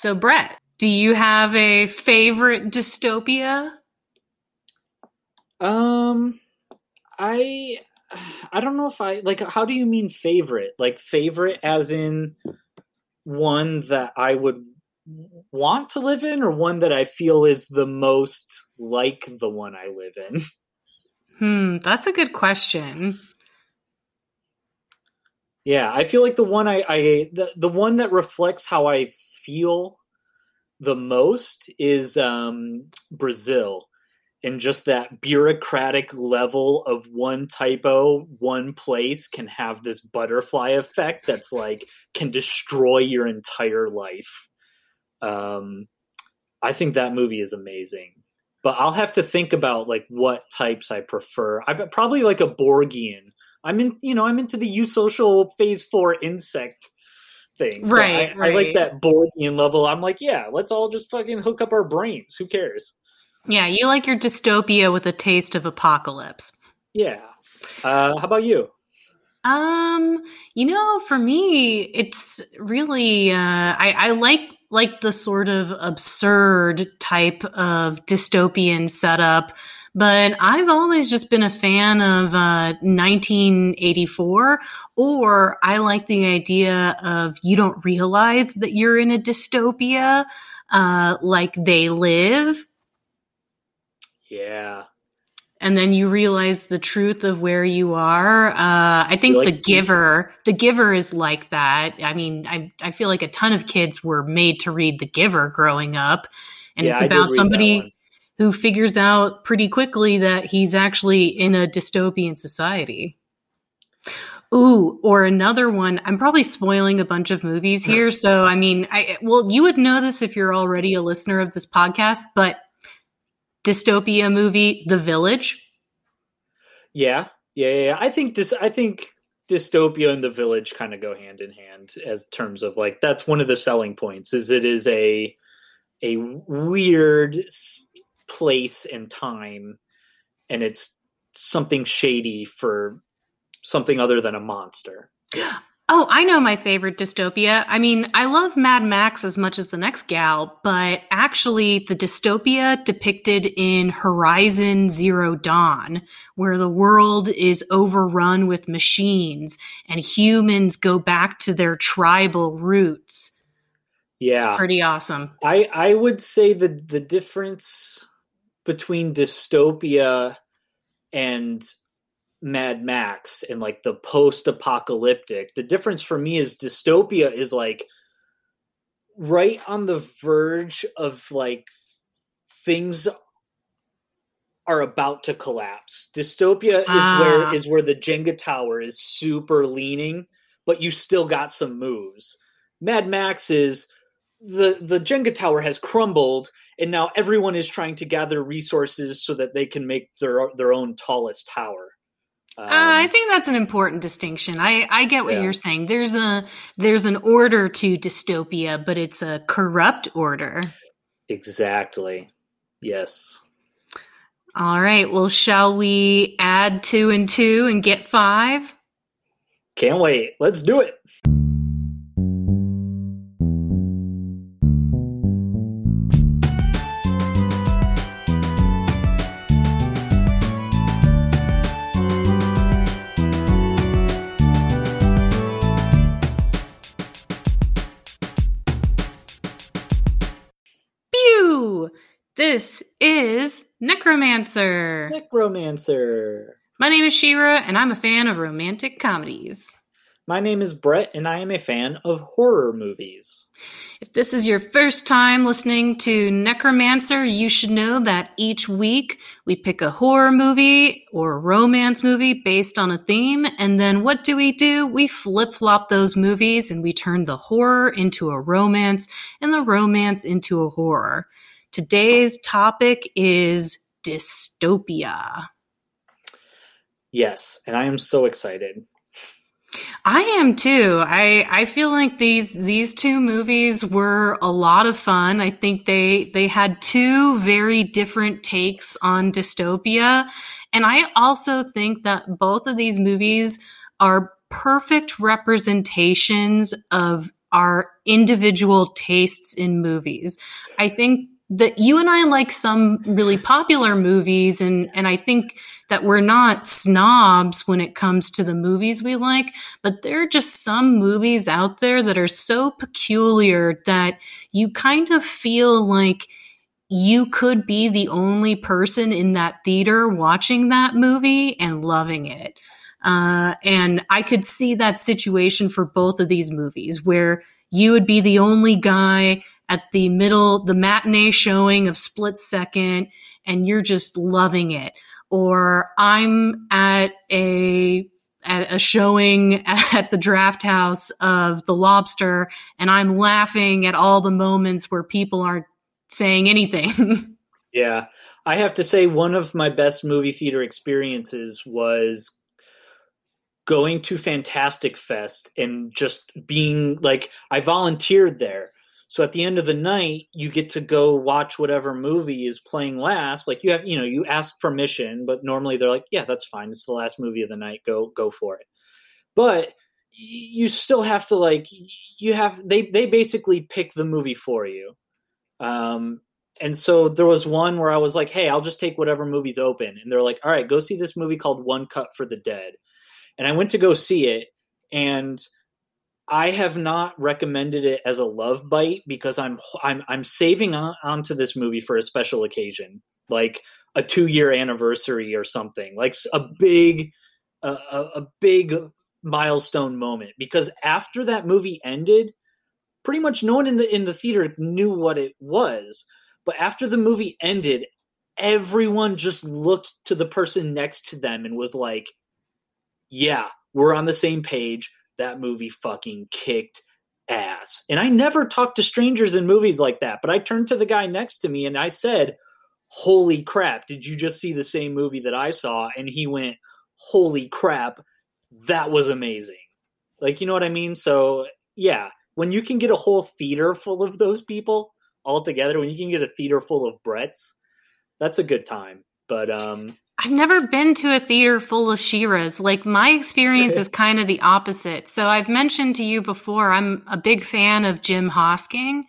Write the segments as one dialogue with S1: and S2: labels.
S1: So, Brett, do you have a favorite dystopia?
S2: Um, I I don't know if I like. How do you mean favorite? Like favorite, as in one that I would want to live in, or one that I feel is the most like the one I live in?
S1: Hmm, that's a good question.
S2: Yeah, I feel like the one I, I the, the one that reflects how I feel the most is um, Brazil and just that bureaucratic level of one typo, one place can have this butterfly effect that's like can destroy your entire life. Um, I think that movie is amazing, but I'll have to think about like what types I prefer. I probably like a Borgian. I'm in, you know, I'm into the eusocial phase four insect thing. So
S1: right,
S2: I,
S1: right.
S2: I like that Borgian level. I'm like, yeah, let's all just fucking hook up our brains. Who cares?
S1: Yeah, you like your dystopia with a taste of apocalypse.
S2: Yeah. Uh, how about you?
S1: Um, you know, for me, it's really uh, I, I like like the sort of absurd type of dystopian setup, but I've always just been a fan of uh, 1984, or I like the idea of you don't realize that you're in a dystopia, uh, like they live
S2: Yeah.
S1: And then you realize the truth of where you are. Uh, I think
S2: like-
S1: the giver, the giver is like that. I mean, I, I feel like a ton of kids were made to read the giver growing up. And
S2: Yeah,
S1: it's
S2: I did read
S1: about somebody who figures out pretty quickly that he's actually in a dystopian society. Ooh, or another one. I'm probably spoiling a bunch of movies here. So, I mean, I, well, you would know this if you're already a listener of this podcast, but dystopia movie, The Village.
S2: Yeah. Yeah, yeah, yeah. I think dis- I think dystopia and the village kind of go hand in hand as terms of like that's one of the selling points is it is a a weird place and time and it's something shady for something other than a monster.
S1: Oh, I know my favorite dystopia. I mean, I love Mad Max as much as the next gal, but actually, the dystopia depicted in Horizon Zero Dawn, where the world is overrun with machines and humans go back to their tribal roots.
S2: Yeah.
S1: It's pretty awesome.
S2: I I would say the the difference between dystopia and Mad Max and like the post apocalyptic, the difference for me is dystopia is like right on the verge of like things are about to collapse. Dystopia is
S1: Ah.
S2: where is where the Jenga tower is super leaning, but you still got some moves. Mad Max is the the Jenga tower has crumbled, and now everyone is trying to gather resources so that they can make their their own tallest tower. Um,
S1: Uh, I think that's an important distinction. I, I get what
S2: Yeah.
S1: you're saying. There's a there's an order to dystopia, but it's a corrupt order.
S2: exactly. Yes.
S1: All right. Well, shall we add two and two and get five?
S2: Can't wait. Let's do it.
S1: Necromancer.
S2: Necromancer.
S1: My name is Shira, and I'm a fan of romantic comedies.
S2: My name is Brett, and I am a fan of horror movies.
S1: If this is your first time listening to Necromancer, you should know that each week we pick a horror movie or a romance movie based on a theme, and then what do we do? We flip flop those movies and we turn the horror into a romance and the romance into a horror. Today's topic is dystopia.
S2: Yes, and I am so excited.
S1: I am too. I I feel like these these two movies were a lot of fun. I think they they had two very different takes on dystopia, and I also think that both of these movies are perfect representations of our individual tastes in movies. I think that you and I like some really popular movies and and I think that we're not snobs when it comes to the movies we like, but there are just some movies out there that are so peculiar that you kind of feel like you could be the only person in that theater watching that movie and loving it. Uh, and I could see that situation for both of these movies where you would be the only guy at the middle, the matinee showing of Split Second, and you're just loving it. Or I'm at a at a showing at the draft house of the lobster and I'm laughing at all the moments where people aren't saying anything.
S2: yeah. I have to say one of my best movie theater experiences was going to Fantastic Fest and just being like I volunteered there. So at the end of the night, you get to go watch whatever movie is playing last. Like you have, you know, you ask permission, but normally they're like, "Yeah, that's fine. It's the last movie of the night. Go, go for it." But you still have to like you have they they basically pick the movie for you. Um, and so there was one where I was like, "Hey, I'll just take whatever movie's open," and they're like, "All right, go see this movie called One Cut of the Dead." And I went to go see it, and I have not recommended it as a love bite because I'm I'm I'm saving on, onto this movie for a special occasion, like a two year anniversary or something, like a big a, a big milestone moment. Because after that movie ended, pretty much no one in the in the theater knew what it was. But after the movie ended, everyone just looked to the person next to them and was like, "Yeah, we're on the same page that movie fucking kicked ass. And I never talk to strangers in movies like that, but I turned to the guy next to me and I said, Holy crap, did you just see the same movie that I saw? And he went, Holy crap, that was amazing. Like, you know what I mean? So, yeah, when you can get a whole theater full of those people all together, when you can get a theater full of Bretts, that's a good time. But um
S1: I've never been to a theater full of Shiras. Like my experience is kind of the opposite. So I've mentioned to you before, I'm a big fan of Jim Hosking.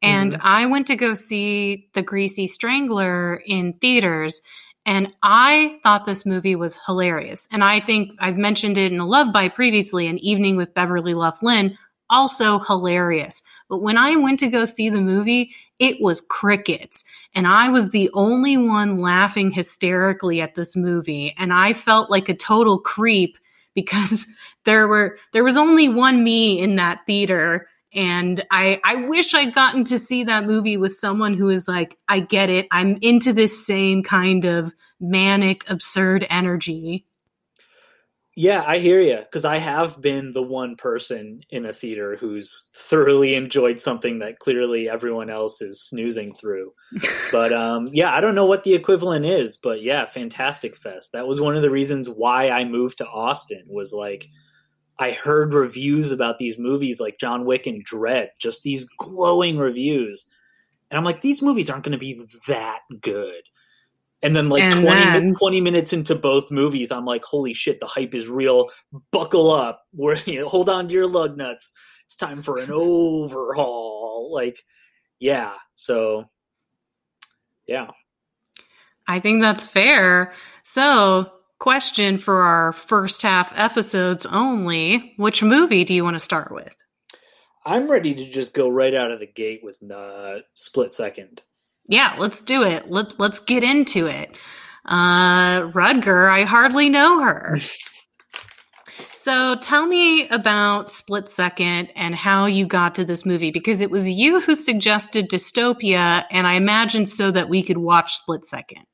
S1: And mm-hmm. I went to go see The Greasy Strangler in theaters. And I thought this movie was hilarious. And I think I've mentioned it in a love bite previously, an evening with Beverly Luff Linn also hilarious. But when I went to go see the movie, it was crickets. And I was the only one laughing hysterically at this movie. And I felt like a total creep because there were, there was only one me in that theater. And I, I wish I'd gotten to see that movie with someone who is like, I get it. I'm into this same kind of manic, absurd energy.
S2: Yeah, I hear you because I have been the one person in a theater who's thoroughly enjoyed something that clearly everyone else is snoozing through. but um, yeah, I don't know what the equivalent is, but yeah, Fantastic Fest. That was one of the reasons why I moved to Austin. Was like I heard reviews about these movies like John Wick and Dredd, just these glowing reviews, and I'm like, these movies aren't going to be that good. And then like and 20, then, 20 minutes into both movies, I'm like, holy shit, the hype is real. Buckle up. We're, you know, hold on to your lug nuts. It's time for an overhaul. Like, yeah. So, yeah.
S1: I think that's fair. So, question for our first half episodes only which movie do you want to start with?
S2: I'm ready to just go right out of the gate with uh, Split Second.
S1: Yeah, let's do it. Let let's get into it. Uh, Rutger, I hardly know her. so tell me about Split Second and how you got to this movie because it was you who suggested Dystopia, and I imagine so that we could watch Split Second.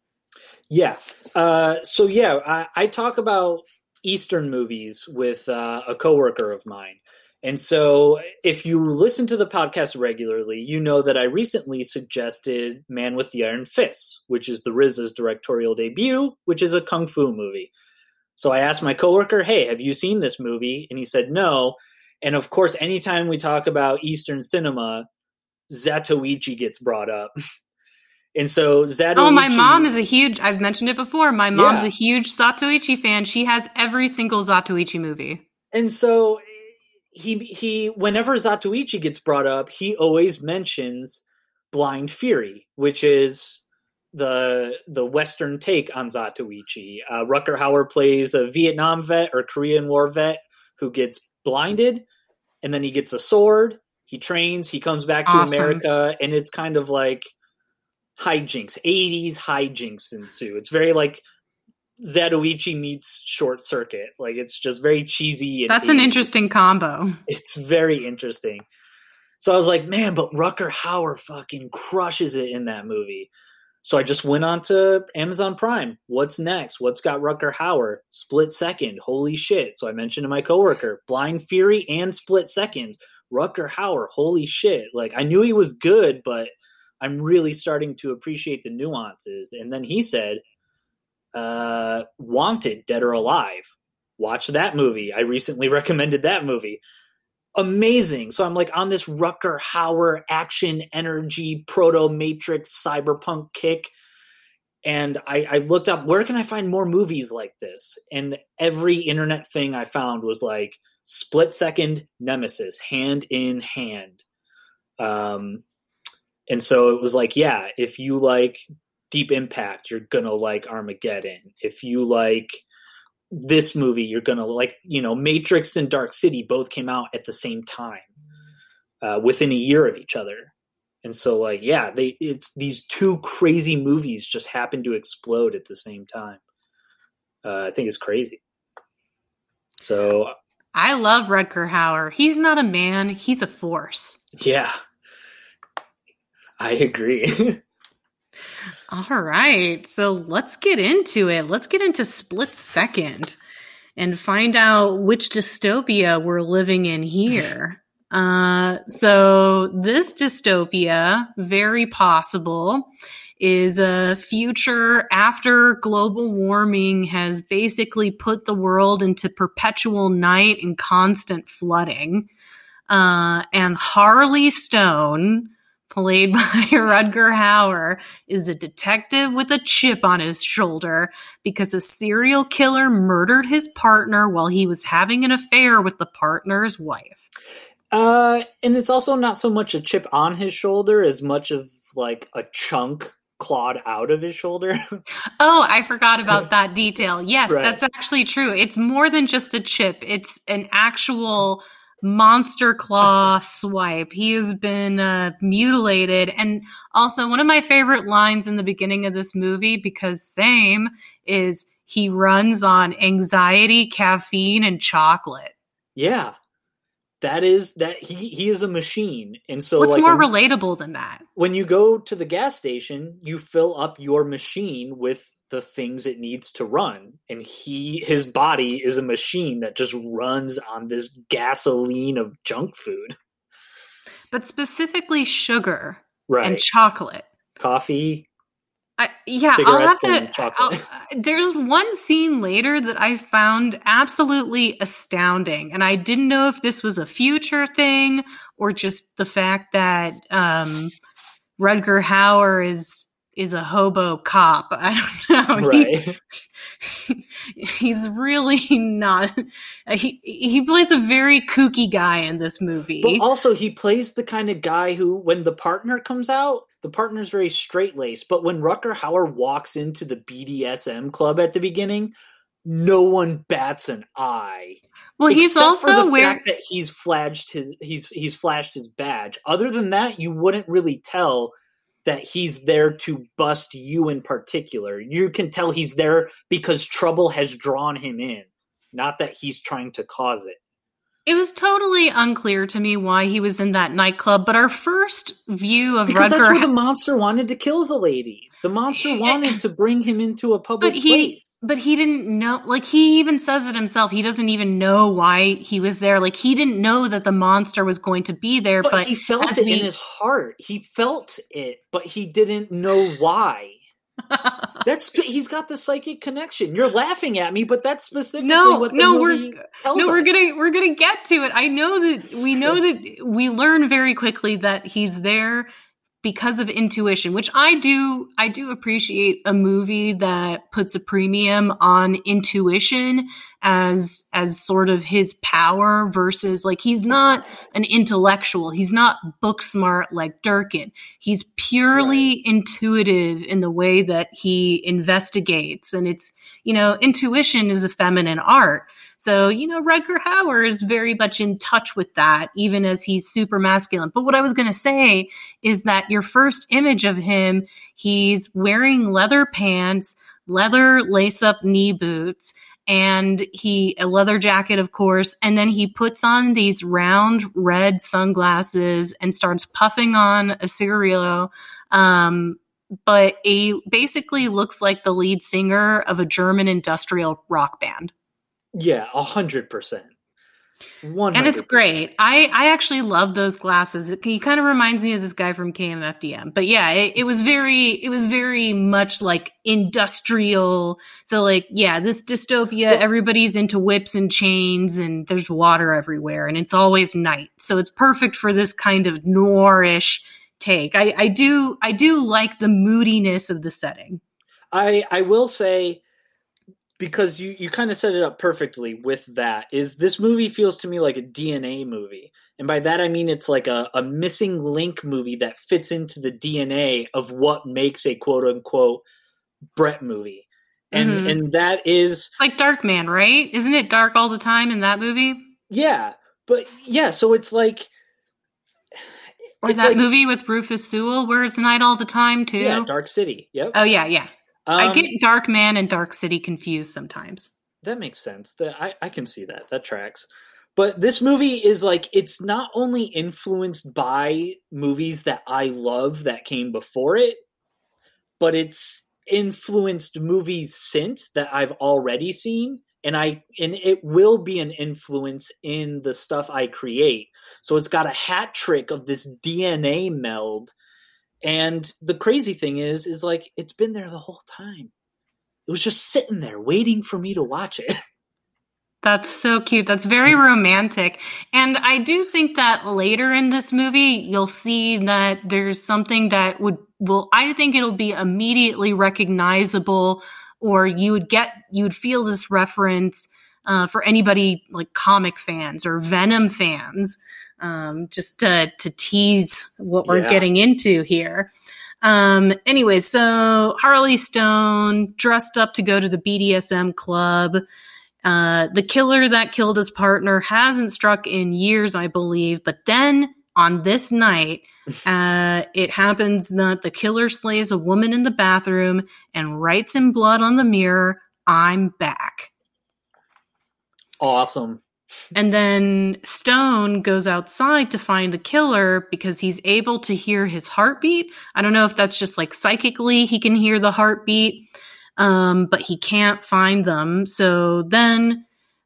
S2: Yeah. Uh, so yeah, I, I, talk about Eastern movies with uh, a coworker of mine. And so, if you listen to the podcast regularly, you know that I recently suggested Man with the Iron Fist, which is the RZA's directorial debut, which is a kung fu movie. So I asked my coworker, "Hey, have you seen this movie?" And he said, "No." And of course, anytime we talk about Eastern cinema, Zatoichi gets brought up. and so Zatoichi. Oh,
S1: my mom is a huge. I've mentioned it before. My mom's yeah. a huge Zatoichi fan. She has every single Zatoichi movie.
S2: And so he he whenever Zatoichi gets brought up, he always mentions Blind Fury, which is the the Western take on Zatoichi. Uh, Rutger Hauer plays a Vietnam vet or Korean War vet who gets blinded, and then he gets a sword. He trains. He comes back to
S1: Awesome.
S2: America, and it's kind of like hijinks, '80s hijinks ensue. It's very like Zatoichi meets Short Circuit. Like it's just very cheesy. And
S1: That's an interesting combo.
S2: It's very interesting. So I was like, man, but Rutger Hauer fucking crushes it in that movie. So I just went on to Amazon Prime. What's next? What's got Rutger Hauer? Split Second. Holy shit. So I mentioned to my coworker, Blind Fury and Split Second. Rutger Hauer. Holy shit. Like I knew he was good, but I'm really starting to appreciate the nuances. And then he said, uh, Wanted, Dead or Alive. Watch that movie. I recently recommended that movie amazing. So I'm like on this Rutger Hauer action energy proto matrix cyberpunk kick. And I, I looked up where can I find more movies like this? And every internet thing I found was like split second nemesis, hand in hand. Um and so it was like, yeah, if you like Deep Impact, you're gonna like Armageddon. If you like this movie you're gonna like you know matrix and dark city both came out at the same time uh, within a year of each other and so like yeah they it's these two crazy movies just happen to explode at the same time uh, i think it's crazy so
S1: I love Rutger Hauer. He's not a man, he's a force.
S2: yeah i agree
S1: All right. So let's get into it. Let's get into split second and find out which dystopia we're living in here. uh, so this dystopia, very possible, is a future after global warming has basically put the world into perpetual night and constant flooding. Uh, and Harley Stone, played by Rutger Hauer, is a detective with a chip on his shoulder because a serial killer murdered his partner while he was having an affair with the partner's wife.
S2: uh, and it's also not so much a chip on his shoulder as much of like a chunk clawed out of his shoulder
S1: Oh, I forgot about that detail. Yes,
S2: Right.
S1: that's actually true. It's more than just a chip, it's an actual monster claw swipe. He has been uh, mutilated. And also, one of my favorite lines in the beginning of this movie, because same, is he runs on anxiety, caffeine, and chocolate.
S2: Yeah. That is that he he is a machine. And so
S1: What's
S2: like
S1: more
S2: when,
S1: relatable than that?
S2: when you go to the gas station, you fill up your machine with the things it needs to run. And he his body is a machine that just runs on this gasoline of junk food.
S1: But specifically sugar
S2: Right.
S1: and chocolate.
S2: Coffee.
S1: I, yeah, I'll have to.
S2: chocolate.
S1: I'll- there's one scene later that I found absolutely astounding, and I didn't know if this was a future thing or just the fact that um, Rutger Hauer is is a hobo cop. I don't know. He- he's really not. He he plays a very kooky guy in this movie.
S2: But also, he plays the kind of guy who, when the partner comes out, the partner's very straight laced. But when Rutger Hauer walks into the BDSM club at the beginning, no one bats an eye.
S1: well, he's also
S2: the
S1: wearing.
S2: fact that he's flashed his he's he's flashed his badge. Other than that, you wouldn't really tell that he's there to bust you in particular. You can tell he's there because trouble has drawn him in, not that he's trying to cause it.
S1: It was totally unclear to me why he was in that nightclub, but our first view of
S2: Because that's
S1: Rutger
S2: where the monster wanted to kill the lady. The monster eh, eh, wanted to bring him into a public
S1: he
S2: place.
S1: But he didn't know like he even says it himself. He doesn't even know why he was there. Like he didn't know that the monster was going to be there,
S2: But,
S1: but,
S2: he felt it
S1: we-
S2: in his heart. He felt it, but he didn't know why. That's he's got the psychic connection. You're laughing at me, but that's specifically
S1: No,
S2: what the
S1: no,
S2: movie
S1: we're- no, we're gonna we're gonna get to it. I know that we know that we learn very quickly that he's there because of intuition, which I do I do appreciate a movie that puts a premium on intuition as as sort of his power versus like he's not an intellectual. He's not book smart like Durkin. He's purely right. intuitive in the way that he investigates and it's you know intuition is a feminine art. So, you know, Rutger Hauer is very much in touch with that, even as he's super masculine. But what I was going to say is that your first image of him, he's wearing leather pants, leather lace up knee boots, and he a leather jacket of course and then he puts on these round red sunglasses and starts puffing on a cigarillo um, but he basically looks like the lead singer of a german industrial rock band
S2: yeah, a hundred percent.
S1: One And it's great. I, I actually love those glasses. He kind of reminds me of this guy from KMFDM. But yeah, it, it was very it was very much like industrial. So like yeah, this dystopia, everybody's into whips and chains and there's water everywhere and it's always night. So it's perfect for this kind of noirish take. I, I do I do like the moodiness of the setting.
S2: I I will say because you you kind of set it up perfectly with that is this movie feels to me like a DNA movie. And by that I mean it's like a, a missing link movie that fits into the DNA of what makes a quote unquote Brett movie. And mm-hmm. and that is
S1: like Darkman, right? Isn't it dark all the time in that movie?
S2: Yeah. But yeah, so it's like
S1: or that like, movie with Rufus Sewell where it's night all the time too.
S2: Yeah, Dark City. Yep.
S1: Oh yeah, yeah. Um, I get Dark Man and Dark City confused sometimes.
S2: That makes sense. That I, I can see that. That tracks. But this movie is like it's not only influenced by movies that I love that came before it, but it's influenced movies since that I've already seen and I and it will be an influence in the stuff I create. So it's got a hat trick of this DNA meld and the crazy thing is, is like it's been there the whole time. It was just sitting there waiting for me to watch it.
S1: That's so cute. That's very romantic. And I do think that later in this movie, you'll see that there's something that would, will, I think it'll be immediately recognizable or you would get, you would feel this reference uh, for anybody like comic fans or Venom fans um, just to, to tease what we're yeah. getting into here. Um, anyway, so Harley Stone dressed up to go to the BDSM club. Uh, the killer that killed his partner hasn't struck in years, I believe. But then on this night, uh, it happens that the killer slays a woman in the bathroom and writes in blood on the mirror, I'm back.
S2: Awesome.
S1: And then Stone goes outside to find the killer because he's able to hear his heartbeat. I don't know if that's just like psychically he can hear the heartbeat, um, but he can't find them. So then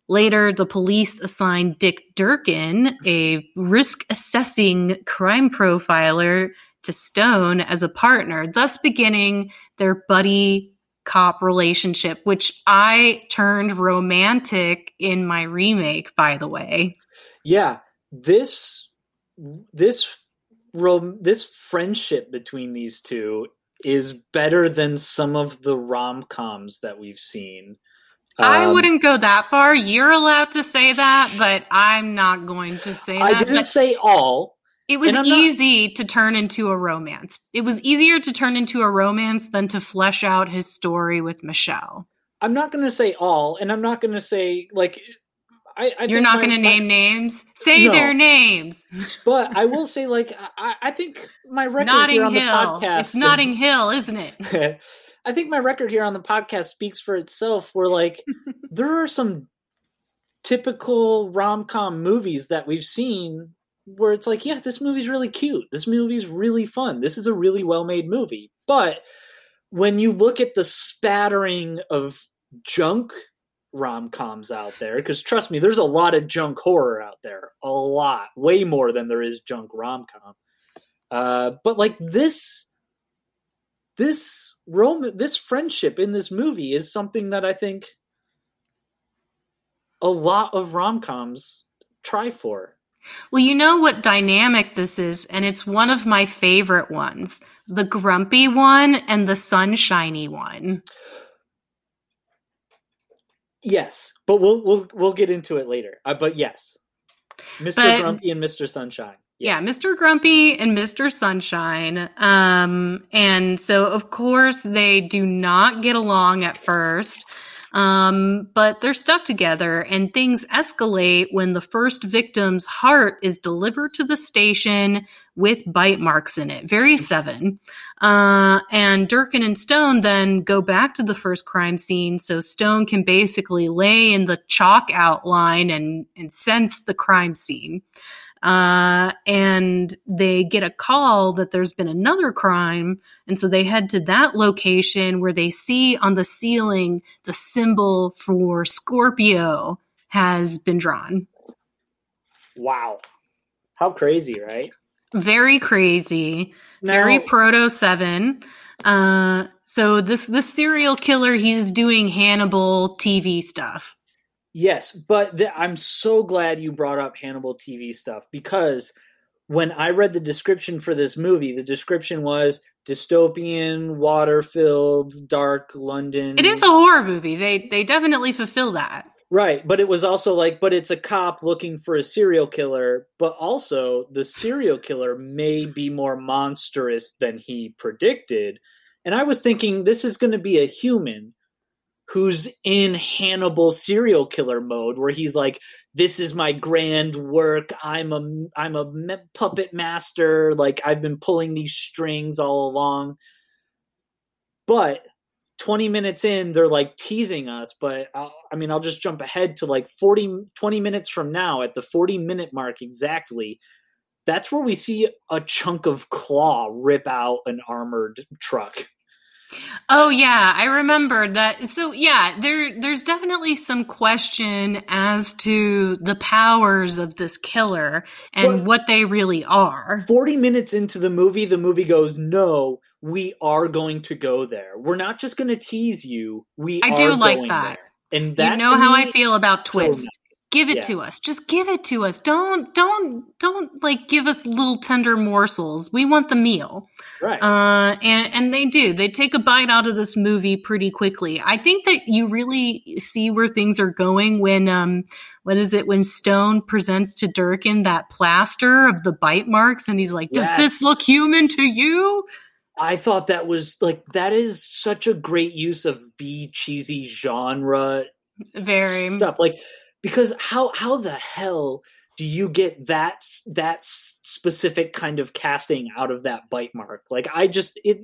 S1: later, the police assign Dick Durkin, a risk assessing crime profiler, to Stone as a partner, thus beginning their buddy cop relationship, which I turned romantic in my remake, by the way.
S2: Yeah, this this rom- this friendship between these two is better than some of the rom coms that we've seen.
S1: I um, wouldn't go that far. You're allowed to say that, but I'm not going to say that.
S2: I didn't
S1: but-
S2: say all.
S1: It was easy not... to turn into a romance. It was easier to turn into a romance than to flesh out his story with Michelle.
S2: I'm not going to say all, and I'm not going to say like. I, I
S1: You're not going to name names. Say no. their names.
S2: but I will say, like, I, I think my record Notting here on Hill. the podcast.
S1: It's Notting Hill, isn't it?
S2: I think my record here on the podcast speaks for itself. Where like there are some typical rom com movies that we've seen where it's like, yeah, this movie's really cute. This movie's really fun. This is a really well made movie. But when you look at the spattering of junk rom coms out there, because trust me, there's a lot of junk horror out there. A lot. Way more than there is junk rom com. Uh, but like this this rom this friendship in this movie is something that I think a lot of rom coms try for
S1: Well, you know what dynamic this is, and it's one of my favorite ones the grumpy one and the sunshiny one.
S2: Yes, but we'll we'll we'll get into it later. Uh, but yes, Mr. But, Grumpy and Mr. Sunshine.
S1: Yeah. yeah, Mr. Grumpy and Mr. Sunshine. Um, and so of course they do not get along at first. Um, but they're stuck together and things escalate when the first victim's heart is delivered to the station with bite marks in it. Very seven. Uh, and Durkin and Stone then go back to the first crime scene so Stone can basically lay in the chalk outline and, and sense the crime scene. Uh, and they get a call that there's been another crime. And so they head to that location where they see on the ceiling the symbol for Scorpio has been drawn.
S2: Wow. How crazy, right?
S1: Very crazy. Very proto seven. Uh, so this this serial killer, he's doing Hannibal TV stuff.
S2: Yes, but th- I'm so glad you brought up Hannibal TV stuff because when I read the description for this movie, the description was dystopian, water-filled, dark London.
S1: It is a horror movie. They they definitely fulfill that.
S2: Right, but it was also like but it's a cop looking for a serial killer, but also the serial killer may be more monstrous than he predicted. And I was thinking this is going to be a human who's in Hannibal serial killer mode where he's like this is my grand work. I'm a I'm a puppet master. Like I've been pulling these strings all along. But 20 minutes in they're like teasing us but I'll, i mean I'll just jump ahead to like 40 20 minutes from now at the 40 minute mark exactly that's where we see a chunk of claw rip out an armored truck
S1: Oh yeah, I remember that. So yeah, there there's definitely some question as to the powers of this killer and what they really are.
S2: 40 minutes into the movie, the movie goes, "No, we are going to go there. We're not just going to tease you. We I do like that." There. And that
S1: you know how I feel about Twist. Give it yeah. to us. Just give it to us. Don't don't don't like give us little tender morsels. We want the meal.
S2: Right.
S1: Uh and and they do. They take a bite out of this movie pretty quickly. I think that you really see where things are going when um what is it when Stone presents to Durkin that plaster of the bite marks and he's like, "Does yes. this look human to you?"
S2: I thought that was like that is such a great use of B cheesy genre
S1: very
S2: stuff. Like because how how the hell do you get that that specific kind of casting out of that bite mark? Like i just it,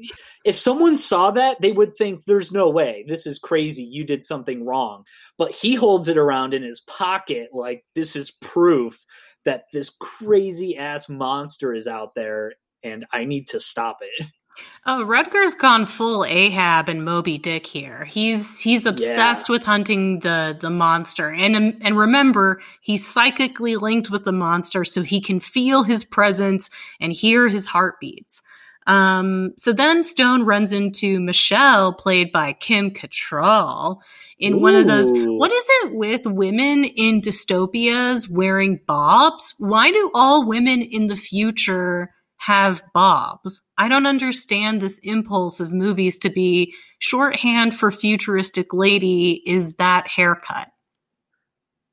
S2: if someone saw that they would think there's no way. This is crazy. You did something wrong. But he holds it around in his pocket like this is proof that this crazy ass monster is out there and i need to stop it
S1: Oh, Rutger's gone full Ahab and Moby Dick here. He's he's obsessed yeah. with hunting the the monster, and and remember, he's psychically linked with the monster, so he can feel his presence and hear his heartbeats. Um, so then Stone runs into Michelle, played by Kim Cattrall, in Ooh. one of those. What is it with women in dystopias wearing bobs? Why do all women in the future? Have bobs. I don't understand this impulse of movies to be shorthand for futuristic lady is that haircut.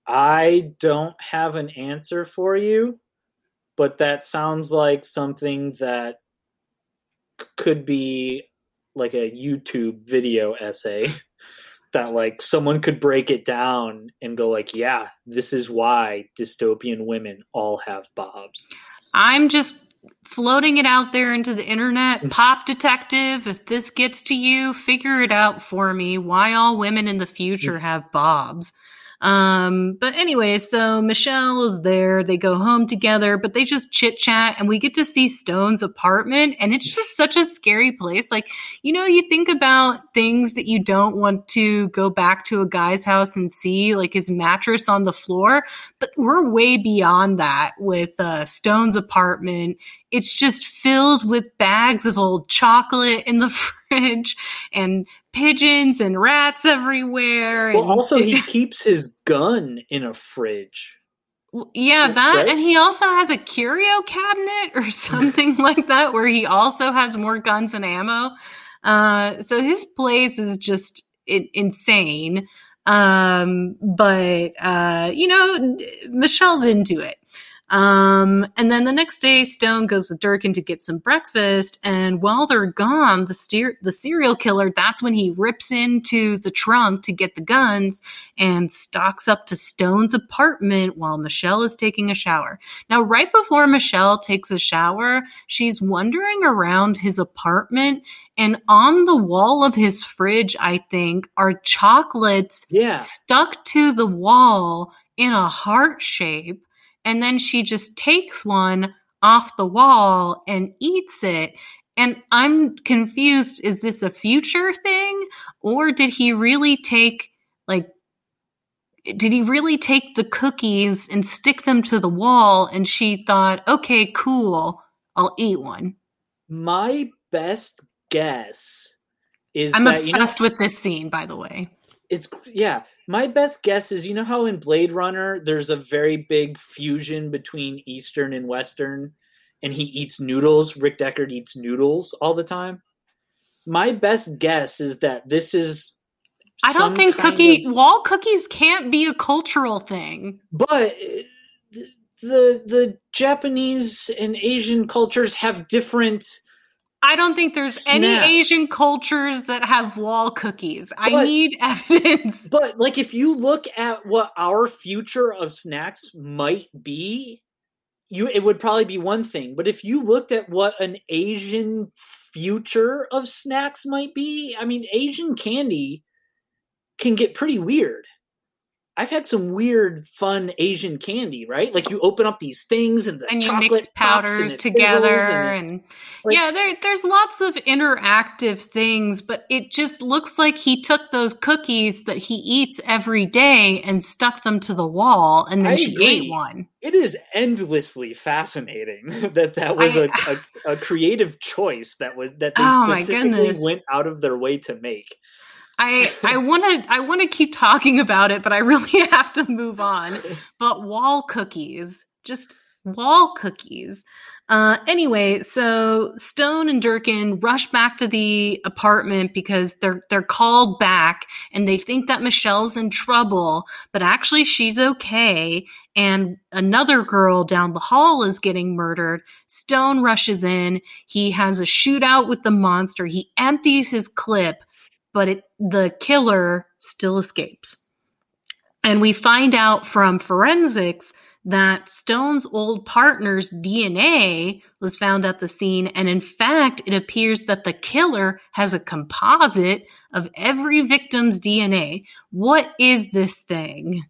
S2: I don't have an answer for you, but that sounds like something that could be like a YouTube video essay that like someone could break it down and go like, yeah, this is why dystopian women all have bobs.
S1: I'm just floating it out there into the internet. Pop detective, if this gets to you, figure it out for me. Why all women in the future have bobs. Um, but anyway, so Michelle is there. They go home together, but they just chit chat and we get to see Stone's apartment. And it's just such a scary place. Like, you know, you think about things that you don't want to go back to a guy's house and see, like his mattress on the floor. But we're way beyond that with uh, Stone's apartment it's just filled with bags of old chocolate in the fridge and pigeons and rats everywhere.
S2: Well, and- also he keeps his gun in a fridge.
S1: Yeah, that right? and he also has a curio cabinet or something like that where he also has more guns and ammo. Uh, so his place is just insane. Um, but uh, you know, Michelle's into it. Um, and then the next day, Stone goes with Durkin to get some breakfast. And while they're gone, the steer, the serial killer, that's when he rips into the trunk to get the guns and stalks up to Stone's apartment while Michelle is taking a shower. Now, right before Michelle takes a shower, she's wandering around his apartment and on the wall of his fridge, I think, are chocolates
S2: yeah.
S1: stuck to the wall in a heart shape and then she just takes one off the wall and eats it. And I'm confused is this a future thing or did he really take like did he really take the cookies and stick them to the wall and she thought, "Okay, cool. I'll eat one."
S2: My best guess is
S1: I'm
S2: that,
S1: obsessed
S2: you know,
S1: with this scene by the way.
S2: It's yeah, my best guess is you know how in Blade Runner there's a very big fusion between Eastern and Western, and he eats noodles. Rick Deckard eats noodles all the time. My best guess is that this is.
S1: I don't think cookie of, wall cookies can't be a cultural thing.
S2: But uh, the the Japanese and Asian cultures have different
S1: I don't think there's any Asian cultures that have wall cookies. But, I need evidence.
S2: But like if you look at what our future of snacks might be, you it would probably be one thing. But if you looked at what an Asian future of snacks might be, I mean Asian candy can get pretty weird. I've had some weird, fun Asian candy, right? Like you open up these things and the
S1: and
S2: chocolate
S1: mix powders
S2: and
S1: together,
S2: and,
S1: and
S2: like,
S1: yeah, there, there's lots of interactive things, but it just looks like he took those cookies that he eats every day and stuck them to the wall, and then
S2: I
S1: she
S2: agree.
S1: ate one.
S2: It is endlessly fascinating that that was
S1: I-
S2: a, a, a creative choice that was that they
S1: Oh,
S2: specifically went out of their way to make.
S1: I I want to I want to keep talking about it, but I really have to move on. But wall cookies, just wall cookies. Uh, anyway, so Stone and Durkin rush back to the apartment because they're they're called back and they think that Michelle's in trouble, but actually she's okay. And another girl down the hall is getting murdered. Stone rushes in. He has a shootout with the monster. He empties his clip but it, the killer still escapes. And we find out from forensics that Stone's old partner's DNA was found at the scene. And in fact, it appears that the killer has a composite of every victim's DNA. What is this thing?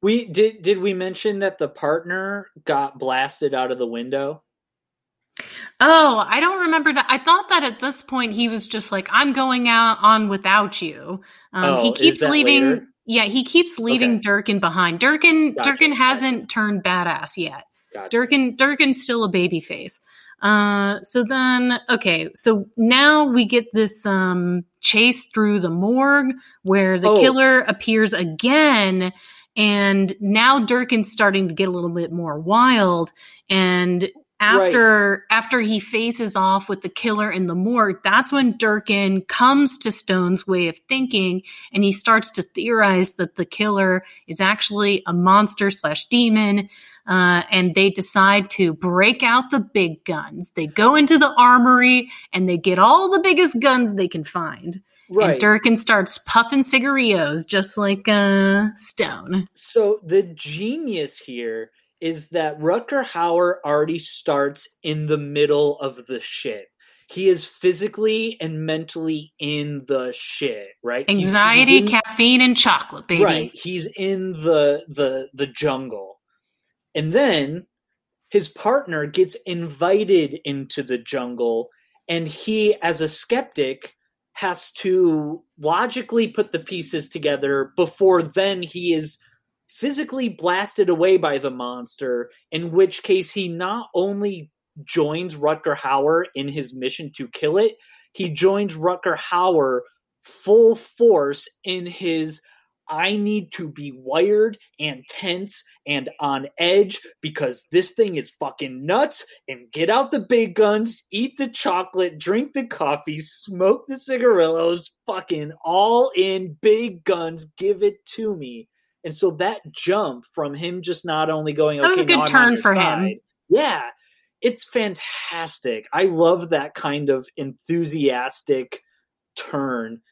S2: We did did we mention that the partner got blasted out of the window?
S1: Oh, I don't remember that. I thought that at this point he was just like, I'm going out on without you. Um,
S2: Oh,
S1: he keeps leaving.
S2: later?
S1: Yeah, he keeps leaving
S2: Okay.
S1: Durkin behind. Durkin
S2: Gotcha,
S1: Durkin hasn't turned badass yet.
S2: Gotcha.
S1: Durkin Durkin's still a baby face. Uh, so then, okay, so now we get this um, chase through the morgue where the
S2: Oh.
S1: killer appears again, and now Durkin's starting to get a little bit more wild. And after after he faces off with the killer in the morgue, that's when Durkin comes to Stone's way of thinking, and he starts to theorize that the killer is actually a monster slash demon. Uh, and they decide to break out the big guns. They go into the armory and they get all the biggest guns they can find.
S2: Right.
S1: And Durkin starts puffing cigarillos just like uh, Stone.
S2: So the genius here is that Rutger Hauer already starts in the middle of the shit. He is physically and mentally in the shit, right? He's- he's
S1: Anxiety,
S2: in-
S1: caffeine, and chocolate, baby.
S2: Right. He's in the the the jungle. And then his partner gets invited into the jungle and he as a skeptic has to logically put the pieces together before then he is physically blasted away by the monster in which case he not only joins Rutger Hauer in his mission to kill it he joins Rutger Hauer full force in his I need to be wired and tense and on edge because this thing is fucking nuts. And get out the big guns, eat the chocolate, drink the coffee, smoke the cigarillos, fucking all in big guns. Give it to me. And so that jump from him just not only going,
S1: that was
S2: okay,
S1: a good turn for side, him.
S2: Yeah, it's fantastic. I love that kind of enthusiastic turn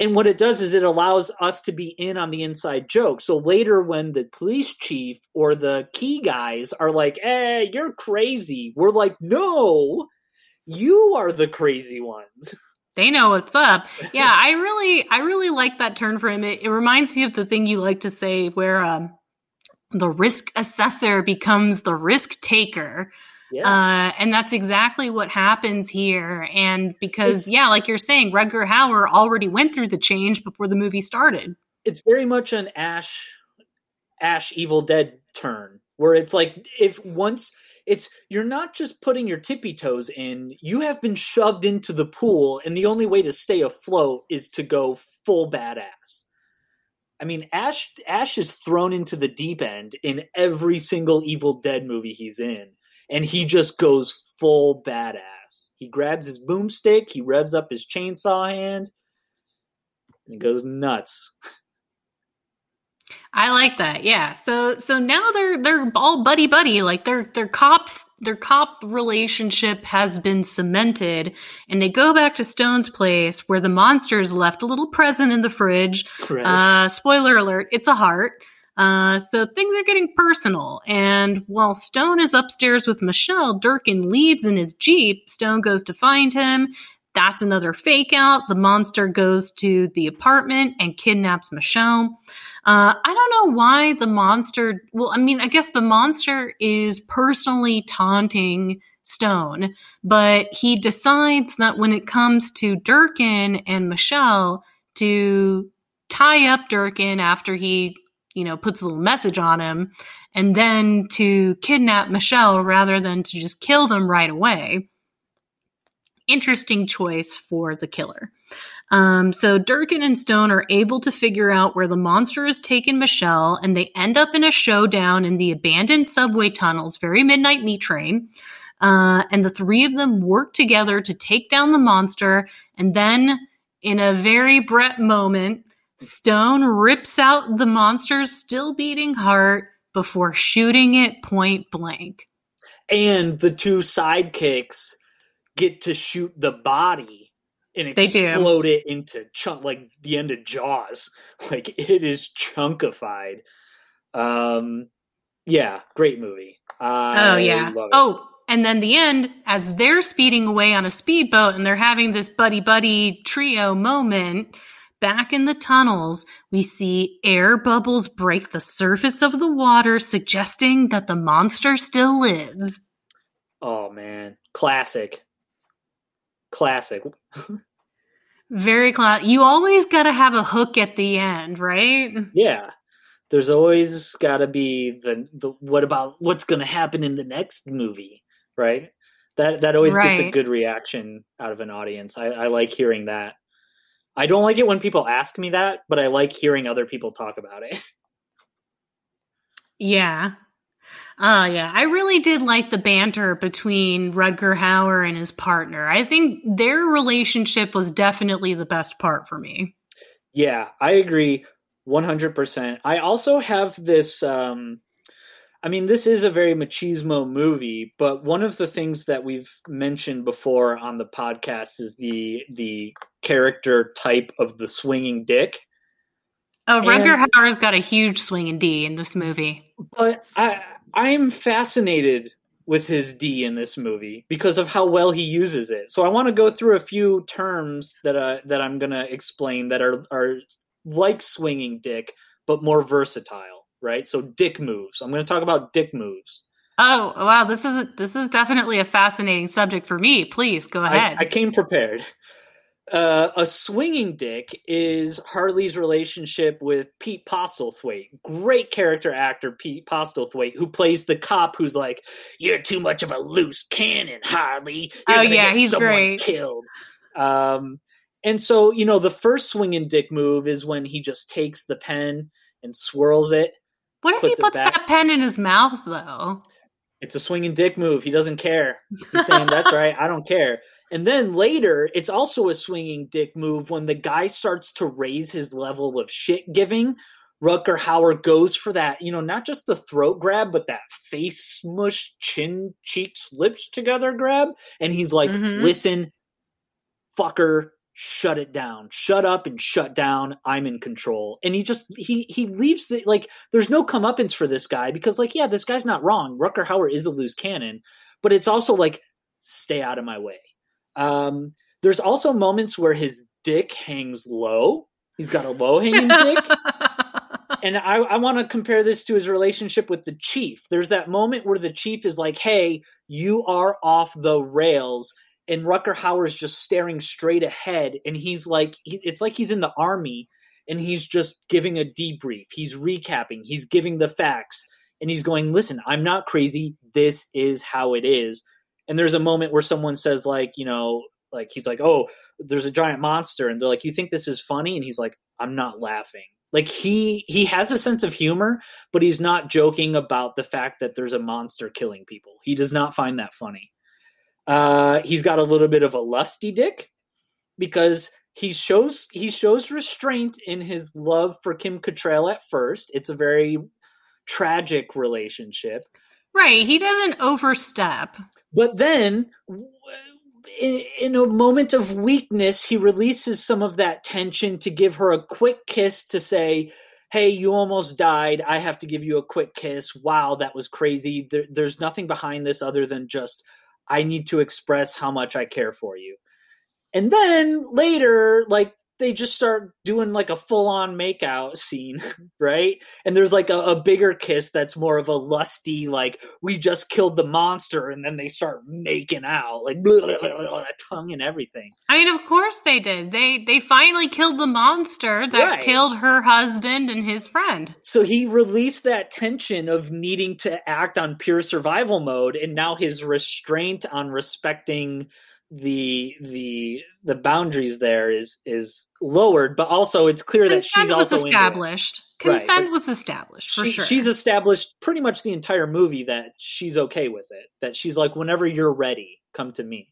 S2: and what it does is it allows us to be in on the inside joke. So later, when the police chief or the key guys are like, "Hey, you're crazy," we're like, "No, you are the crazy ones."
S1: They know what's up. Yeah, I really, I really like that turn for him. It, it reminds me of the thing you like to say, where um, the risk assessor becomes the risk taker. Yeah. Uh, and that's exactly what happens here. And because, it's, yeah, like you're saying, Rutger Hauer already went through the change before the movie started.
S2: It's very much an Ash, Ash Evil Dead turn, where it's like if once it's you're not just putting your tippy toes in, you have been shoved into the pool, and the only way to stay afloat is to go full badass. I mean, Ash Ash is thrown into the deep end in every single Evil Dead movie he's in and he just goes full badass. He grabs his boomstick, he revs up his chainsaw hand, and goes nuts.
S1: I like that. Yeah. So so now they're they're all buddy buddy. Like their their cop their cop relationship has been cemented, and they go back to Stone's place where the monster monsters left a little present in the fridge. Right. Uh, spoiler alert: it's a heart. Uh, so things are getting personal. And while Stone is upstairs with Michelle, Durkin leaves in his Jeep. Stone goes to find him. That's another fake out. The monster goes to the apartment and kidnaps Michelle. Uh, I don't know why the monster, well, I mean, I guess the monster is personally taunting Stone, but he decides that when it comes to Durkin and Michelle to tie up Durkin after he you know, puts a little message on him, and then to kidnap Michelle rather than to just kill them right away. Interesting choice for the killer. Um, so Durkin and Stone are able to figure out where the monster has taken Michelle, and they end up in a showdown in the abandoned subway tunnels, very midnight meat train. Uh, and the three of them work together to take down the monster, and then in a very Brett moment, Stone rips out the monster's still beating heart before shooting it point blank.
S2: And the two sidekicks get to shoot the body and explode it into chunk like the end of Jaws. Like it is chunkified. Um yeah, great movie. I
S1: oh yeah. Oh, and then the end, as they're speeding away on a speedboat and they're having this buddy buddy trio moment, back in the tunnels, we see air bubbles break the surface of the water, suggesting that the monster still lives.
S2: Oh man, classic. Classic.
S1: Very classic. You always got to have a hook at the end, right?
S2: Yeah. There's always got to be the, the what about what's going to happen in the next movie, right? That that always right. gets a good reaction out of an audience. I, I like hearing that. I don't like it when people ask me that, but I like hearing other people talk about it.
S1: Yeah. Uh yeah, I really did like the banter between Rutger Hauer and his partner. I think their relationship was definitely the best part for me.
S2: Yeah, I agree 100%. I also have this um I mean, this is a very machismo movie, but one of the things that we've mentioned before on the podcast is the the character type of the swinging dick.
S1: Oh, Rutger Hauer's got a huge swinging D in this movie.
S2: But I I'm fascinated with his D in this movie because of how well he uses it. So I want to go through a few terms that uh, that I'm going to explain that are are like swinging dick but more versatile right? So dick moves. I'm going to talk about dick moves.
S1: Oh wow, this is this is definitely a fascinating subject for me. Please go ahead.
S2: I, I came prepared. Uh, a swinging dick is Harley's relationship with Pete Postlethwaite. Great character actor Pete Postlethwaite, who plays the cop who's like, "You're too much of a loose cannon, Harley. You're
S1: oh yeah, he's great.
S2: Killed." Um, And so, you know, the first swinging dick move is when he just takes the pen and swirls it.
S1: What if he puts that pen in his mouth, though?
S2: It's a swinging dick move. He doesn't care. He's saying, That's right. I don't care. And then later, it's also a swinging dick move when the guy starts to raise his level of shit giving. Rutger Hauer goes for that, you know, not just the throat grab, but that face smush, chin, cheeks, lips together grab. And he's like, mm-hmm. listen, fucker, shut it down shut up and shut down i'm in control and he just he he leaves the like there's no comeuppance for this guy because like yeah this guy's not wrong Rutger Hauer is a loose cannon but it's also like stay out of my way um there's also moments where his dick hangs low he's got a low hanging dick and i i want to compare this to his relationship with the chief there's that moment where the chief is like hey you are off the rails and Rutger Hauer's just staring straight ahead, and he's like, he, it's like he's in the army, and he's just giving a debrief. He's recapping. He's giving the facts, and he's going, "Listen, I'm not crazy. This is how it is." And there's a moment where someone says, like, you know, like he's like, "Oh, there's a giant monster," and they're like, "You think this is funny?" And he's like, "I'm not laughing." Like he he has a sense of humor, but he's not joking about the fact that there's a monster killing people. He does not find that funny. Uh, he's got a little bit of a lusty dick because he shows he shows restraint in his love for Kim Cattrall at first. It's a very tragic relationship.
S1: Right. He doesn't overstep.
S2: But then in, a moment of weakness, he releases some of that tension to give her a quick kiss to say, Hey, you almost died. I have to give you a quick kiss. Wow, that was crazy. There, there's nothing behind this other than just I need to express how much I care for you. And then later, like they just start doing like a full on makeout scene, right? And there's like a, a, bigger kiss that's more of a lusty, like we just killed the monster, and then they start making out, like blah, blah, blah, tongue and everything.
S1: I mean, of course they did. They they finally killed the monster that right. killed her husband and his friend.
S2: So he released that tension of needing to act on pure survival mode, and now his restraint on respecting the the the boundaries there is is lowered, but also it's clear Consent that she's also
S1: established. Consent right, was established for
S2: she,
S1: sure.
S2: She's established pretty much the entire movie that she's okay with it. That she's like, whenever you're ready, come to me.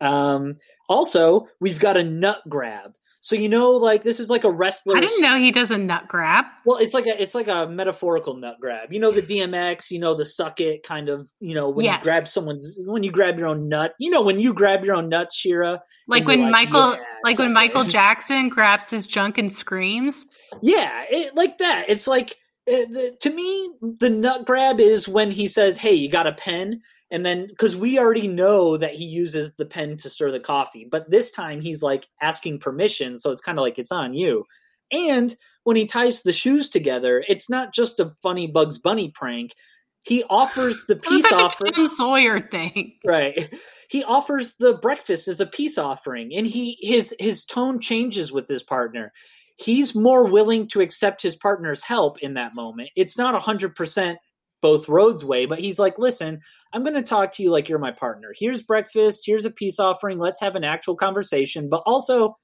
S2: Um, also, we've got a nut grab. So you know, like this is like a wrestler.
S1: I didn't know he does a nut grab.
S2: Well, it's like a it's like a metaphorical nut grab. You know the DMX. You know the suck it kind of. You know when yes. you grab someone's when you grab your own nut. You know when you grab your own nut, Shira.
S1: Like when like, Michael, yeah, like when Michael Jackson grabs his junk and screams.
S2: Yeah, it, like that. It's like it, the, to me, the nut grab is when he says, "Hey, you got a pen." And then because we already know that he uses the pen to stir the coffee but this time he's like asking permission so it's kind of like it's on you. And when he ties the shoes together it's not just a funny bugs bunny prank. He offers the peace offering
S1: Tom Sawyer thing.
S2: Right. He offers the breakfast as a peace offering and he his his tone changes with his partner. He's more willing to accept his partner's help in that moment. It's not 100% both roads way, but he's like, listen, I'm going to talk to you like you're my partner. Here's breakfast. Here's a peace offering. Let's have an actual conversation. But also,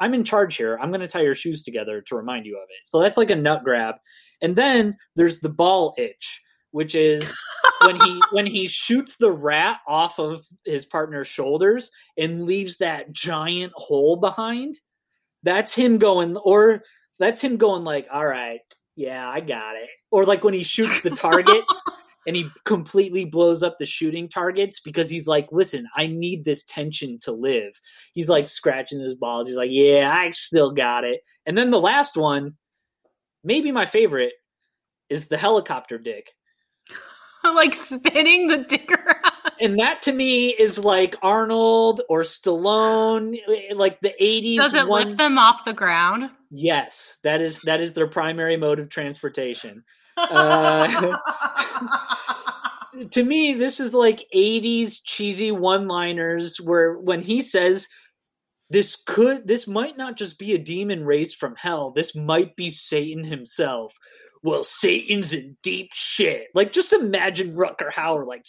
S2: I'm in charge here. I'm going to tie your shoes together to remind you of it. So that's like a nut grab. And then there's the ball itch, which is when he when he shoots the rat off of his partner's shoulders and leaves that giant hole behind. That's him going or that's him going like, "All right, yeah, I got it." or like when he shoots the targets and he completely blows up the shooting targets because he's like, listen, I need this tension to live. He's like scratching his balls. He's like, yeah, I still got it. And then the last one, maybe my favorite, is the helicopter dick.
S1: like spinning the dick around.
S2: And that to me is like Arnold or Stallone, like the 80s.
S1: Does it one... lift them off the ground?
S2: Yes, that is that is their primary mode of transportation. Uh, to me, this is like 80s cheesy one liners where when he says, this could, this might not just be a demon raised from hell, this might be Satan himself. Well, Satan's in deep shit. Like, just imagine Rutger Hauer like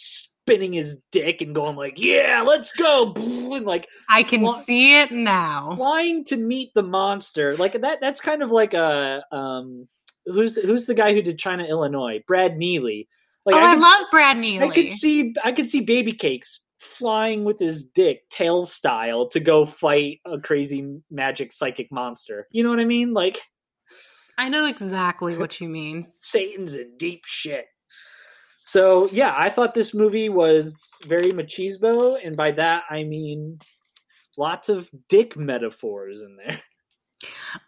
S2: spinning his dick and going like, "Yeah, let's go!" And like,
S1: I can fly- see it now.
S2: Flying to meet the monster, like that. That's kind of like a um, who's who's the guy who did China Illinois? Brad Neely.
S1: Like, oh, I, I love Brad Neely.
S2: I could see I could see Baby Cakes flying with his dick, tail style, to go fight a crazy magic psychic monster. You know what I mean? Like,
S1: I know exactly what you mean.
S2: Satan's in deep shit. So yeah, I thought this movie was very machismo, and by that I mean lots of dick metaphors in there.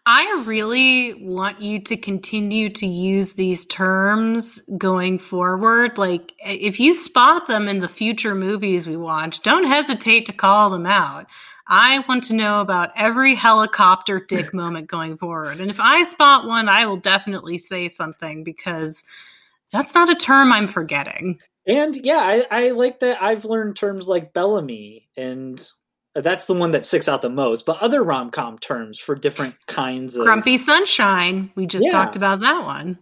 S1: I really want you to continue to use these terms going forward. Like, if you spot them in the future movies we watch, don't hesitate to call them out. I want to know about every helicopter dick moment going forward. And if I spot one, I will definitely say something because that's not a term I'm forgetting.
S2: And yeah, I, I like that I've learned terms like Bellamy and that's the one that sticks out the most. But other rom com terms for different kinds of
S1: Grumpy Sunshine. We just yeah. talked about that one.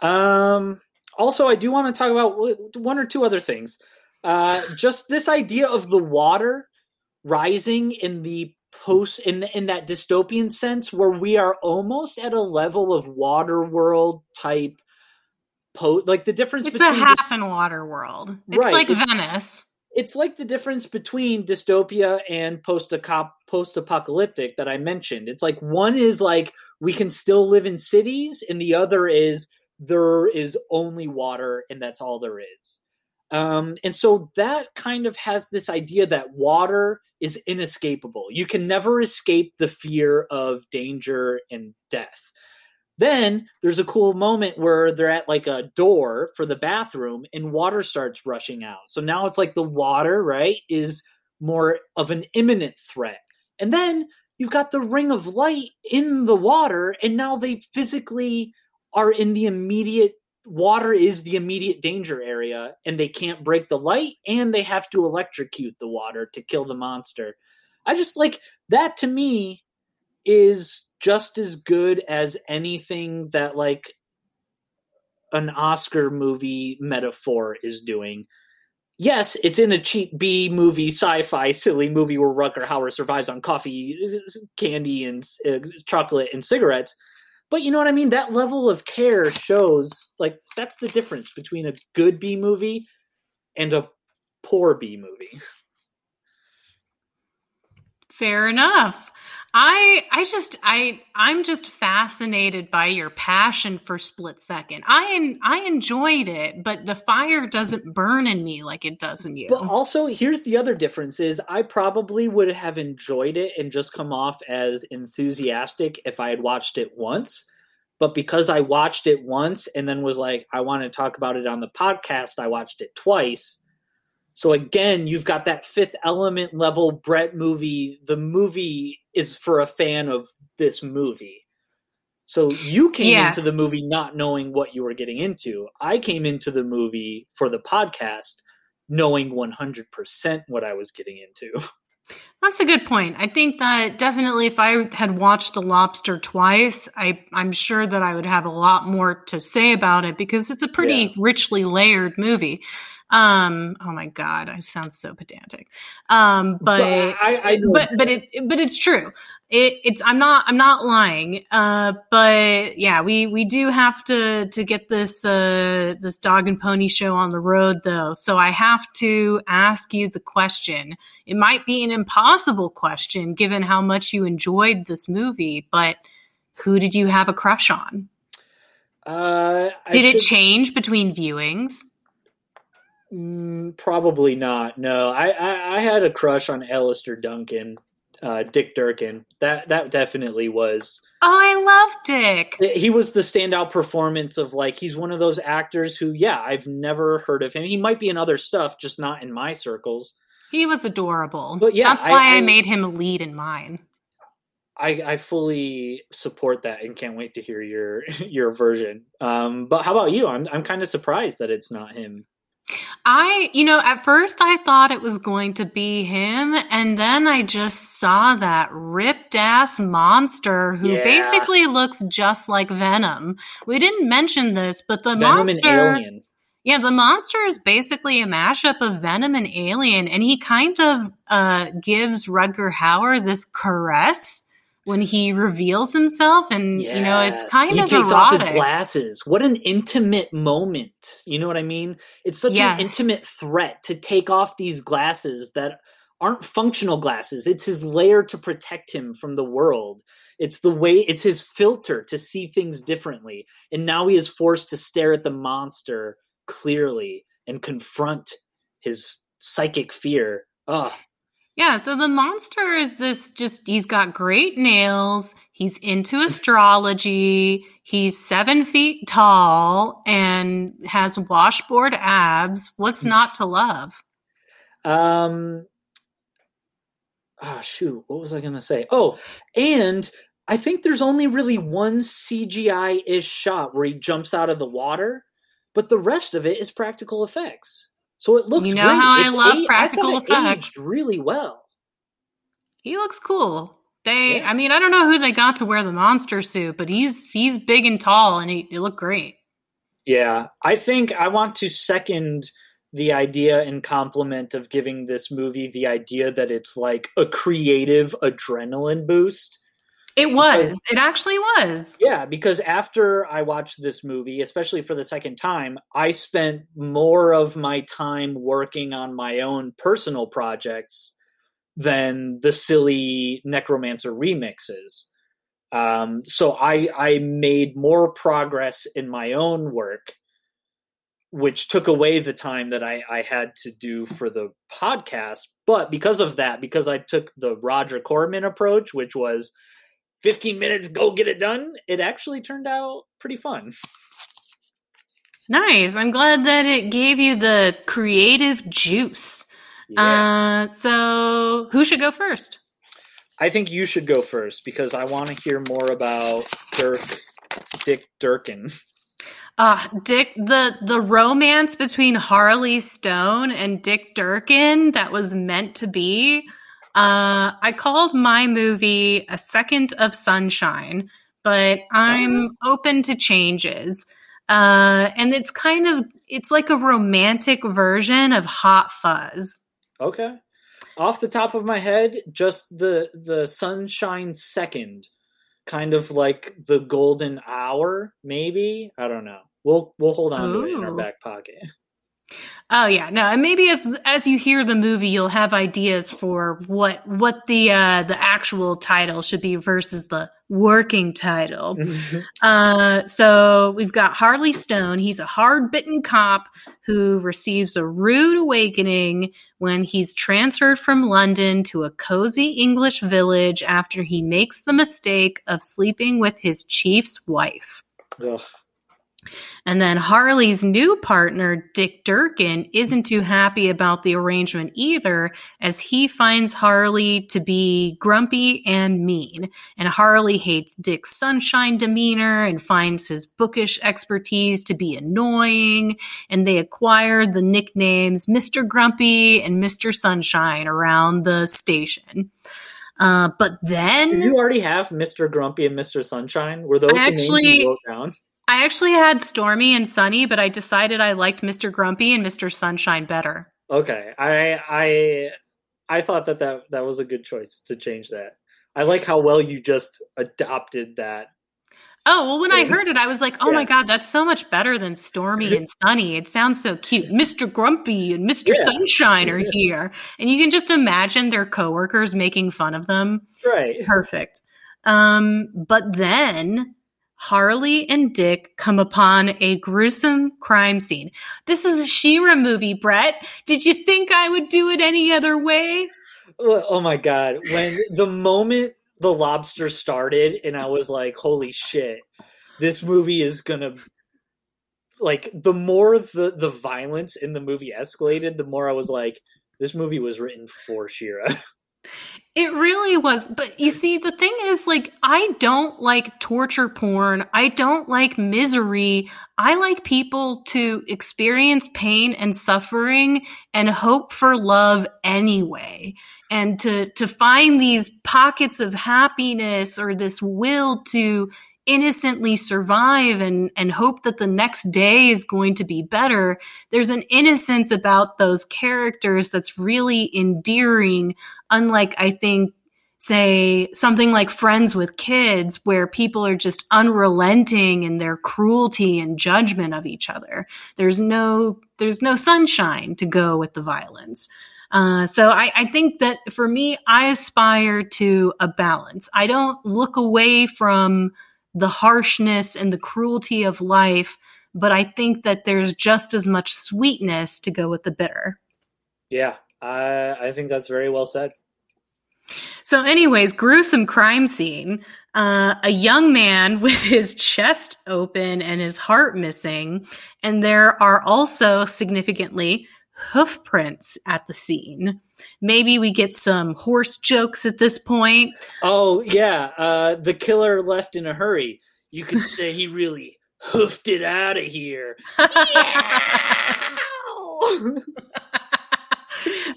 S2: Um. Also, I do want to talk about one or two other things. Uh, just this idea of the water rising in the post in in that dystopian sense, where we are almost at a level of water world type. Po- like the difference.
S1: It's a half in water world. It's right, like it's, Venice
S2: it's like the difference between dystopia and post apocalyptic that I mentioned. It's like one is like we can still live in cities, and the other is there is only water and that's all there is. Um, and so that kind of has this idea that water is inescapable. You can never escape the fear of danger and death. Then there's a cool moment where they're at like a door for the bathroom and water starts rushing out. So now it's like the water, right, is more of an imminent threat. And then you've got the ring of light in the water, and now they physically are in the immediate water is the immediate danger area, and they can't break the light, and they have to electrocute the water to kill the monster. I just like that to me is just as good as anything that like an Oscar movie metaphor is doing. Yes, it's in a cheap B movie, sci-fi, silly movie where Rutger Hauer survives on coffee, candy, and uh, chocolate and cigarettes. But you know what I mean? That level of care shows like that's the difference between a good B movie and a poor B movie.
S1: Fair enough. I I just I I'm just fascinated by your passion for Split Second. I I enjoyed it, but the fire doesn't burn in me like it does in you.
S2: But also, here's the other difference: is I probably would have enjoyed it and just come off as enthusiastic if I had watched it once. But because I watched it once and then was like, I want to talk about it on the podcast, I watched it twice. So again, you've got that fifth element level Brett movie. The movie is for a fan of this movie. So you came yes. into the movie not knowing what you were getting into. I came into the movie for the podcast knowing 100% what I was getting into.
S1: That's a good point. I think that definitely if I had watched The Lobster twice, I, I'm sure that I would have a lot more to say about it because it's a pretty yeah. richly layered movie. Um, oh my god, I sound so pedantic. Um, but but, I, I but, but it but it's true. It, it's I'm not I'm not lying. Uh, but yeah, we we do have to to get this uh this dog and pony show on the road though. So I have to ask you the question. It might be an impossible question given how much you enjoyed this movie, but who did you have a crush on?
S2: Uh,
S1: did should... it change between viewings?
S2: Mm, probably not. No, I, I, I had a crush on Alastair Duncan, uh, Dick Durkin. That that definitely was.
S1: Oh, I love Dick.
S2: He was the standout performance of like he's one of those actors who, yeah, I've never heard of him. He might be in other stuff, just not in my circles.
S1: He was adorable. But yeah, that's why I, I, I made him a lead in mine.
S2: I, I fully support that and can't wait to hear your your version. Um, but how about you? I'm I'm kind of surprised that it's not him.
S1: I, you know, at first I thought it was going to be him, and then I just saw that ripped ass monster who yeah. basically looks just like Venom. We didn't mention this, but the
S2: Venom
S1: monster. Yeah, the monster is basically a mashup of Venom and Alien, and he kind of uh, gives Rutger Hauer this caress when he reveals himself, and yes. you know it's kind of like he
S2: takes
S1: erotic.
S2: off his glasses. What an intimate moment! You know what I mean? It's such yes. an intimate threat to take off these glasses that aren't functional glasses. It's his layer to protect him from the world. It's the way it's his filter to see things differently. And now he is forced to stare at the monster clearly and confront his psychic fear. Ugh.
S1: Yeah, so the monster is this just, he's got great nails. He's into astrology. He's seven feet tall and has washboard abs. What's not to love?
S2: Um, oh, shoot. What was I going to say? Oh, and I think there's only really one CGI ish shot where he jumps out of the water, but the rest of it is practical effects. So it looks
S1: you know
S2: great.
S1: how
S2: it's
S1: I love a- practical I effects.
S2: really well.
S1: He looks cool. They, yeah. I mean, I don't know who they got to wear the monster suit, but he's he's big and tall, and he, he looked great.
S2: Yeah, I think I want to second the idea and compliment of giving this movie the idea that it's like a creative adrenaline boost.
S1: It was. Because, it actually was.
S2: Yeah, because after I watched this movie, especially for the second time, I spent more of my time working on my own personal projects than the silly Necromancer remixes. Um, so I I made more progress in my own work which took away the time that I, I had to do for the podcast. But because of that, because I took the Roger Corman approach, which was 15 minutes, go get it done, it actually turned out pretty fun.
S1: Nice. I'm glad that it gave you the creative juice. Yeah. Uh, so, who should go first?
S2: I think you should go first because I want to hear more about Dirk Dick Durkin.
S1: Uh, Dick, the the romance between Harley Stone and Dick Durkin that was meant to be. Uh, I called my movie a second of sunshine, but I'm oh. open to changes. Uh, and it's kind of it's like a romantic version of Hot Fuzz.
S2: Okay. Off the top of my head, just the the sunshine second kind of like the golden hour, maybe. I don't know. We'll we'll hold on Ooh. to it in our back pocket.
S1: Oh yeah, no, and maybe as as you hear the movie, you'll have ideas for what what the uh, the actual title should be versus the working title. uh, so we've got Harley Stone. He's a hard bitten cop who receives a rude awakening when he's transferred from London to a cozy English village after he makes the mistake of sleeping with his chief's wife. Ugh. And then Harley's new partner, Dick Durkin, isn't too happy about the arrangement either, as he finds Harley to be grumpy and mean. And Harley hates Dick's sunshine demeanor and finds his bookish expertise to be annoying. And they acquired the nicknames Mr. Grumpy and Mr. Sunshine around the station. Uh, but then.
S2: Did you already have Mr. Grumpy and Mr. Sunshine? Were those I the actually, names you wrote down?
S1: I actually had Stormy and Sunny, but I decided I liked Mr. Grumpy and Mr. Sunshine better.
S2: Okay, I I I thought that that that was a good choice to change that. I like how well you just adopted that.
S1: Oh well, when I heard it, I was like, "Oh yeah. my god, that's so much better than Stormy and Sunny." It sounds so cute. Mr. Grumpy and Mr. Yeah. Sunshine are here, and you can just imagine their coworkers making fun of them.
S2: Right,
S1: perfect. Um, but then Harley and Dick come upon a gruesome crime scene. This is a Shira movie, Brett. Did you think I would do it any other way?
S2: Oh my god. When the moment the lobster started and I was like, holy shit, this movie is gonna like the more the the violence in the movie escalated, the more I was like, this movie was written for Shira.
S1: It really was. But you see, the thing is, like, I don't like torture porn. I don't like misery. I like people to experience pain and suffering and hope for love anyway. And to, to find these pockets of happiness or this will to innocently survive and, and hope that the next day is going to be better. There's an innocence about those characters that's really endearing, unlike, I think, say something like friends with kids where people are just unrelenting in their cruelty and judgment of each other there's no there's no sunshine to go with the violence uh, so I, I think that for me i aspire to a balance i don't look away from the harshness and the cruelty of life but i think that there's just as much sweetness to go with the bitter
S2: yeah i i think that's very well said
S1: so, anyways, gruesome crime scene. Uh, a young man with his chest open and his heart missing. And there are also significantly hoof prints at the scene. Maybe we get some horse jokes at this point.
S2: Oh, yeah. Uh, the killer left in a hurry. You could say he really hoofed it out of here.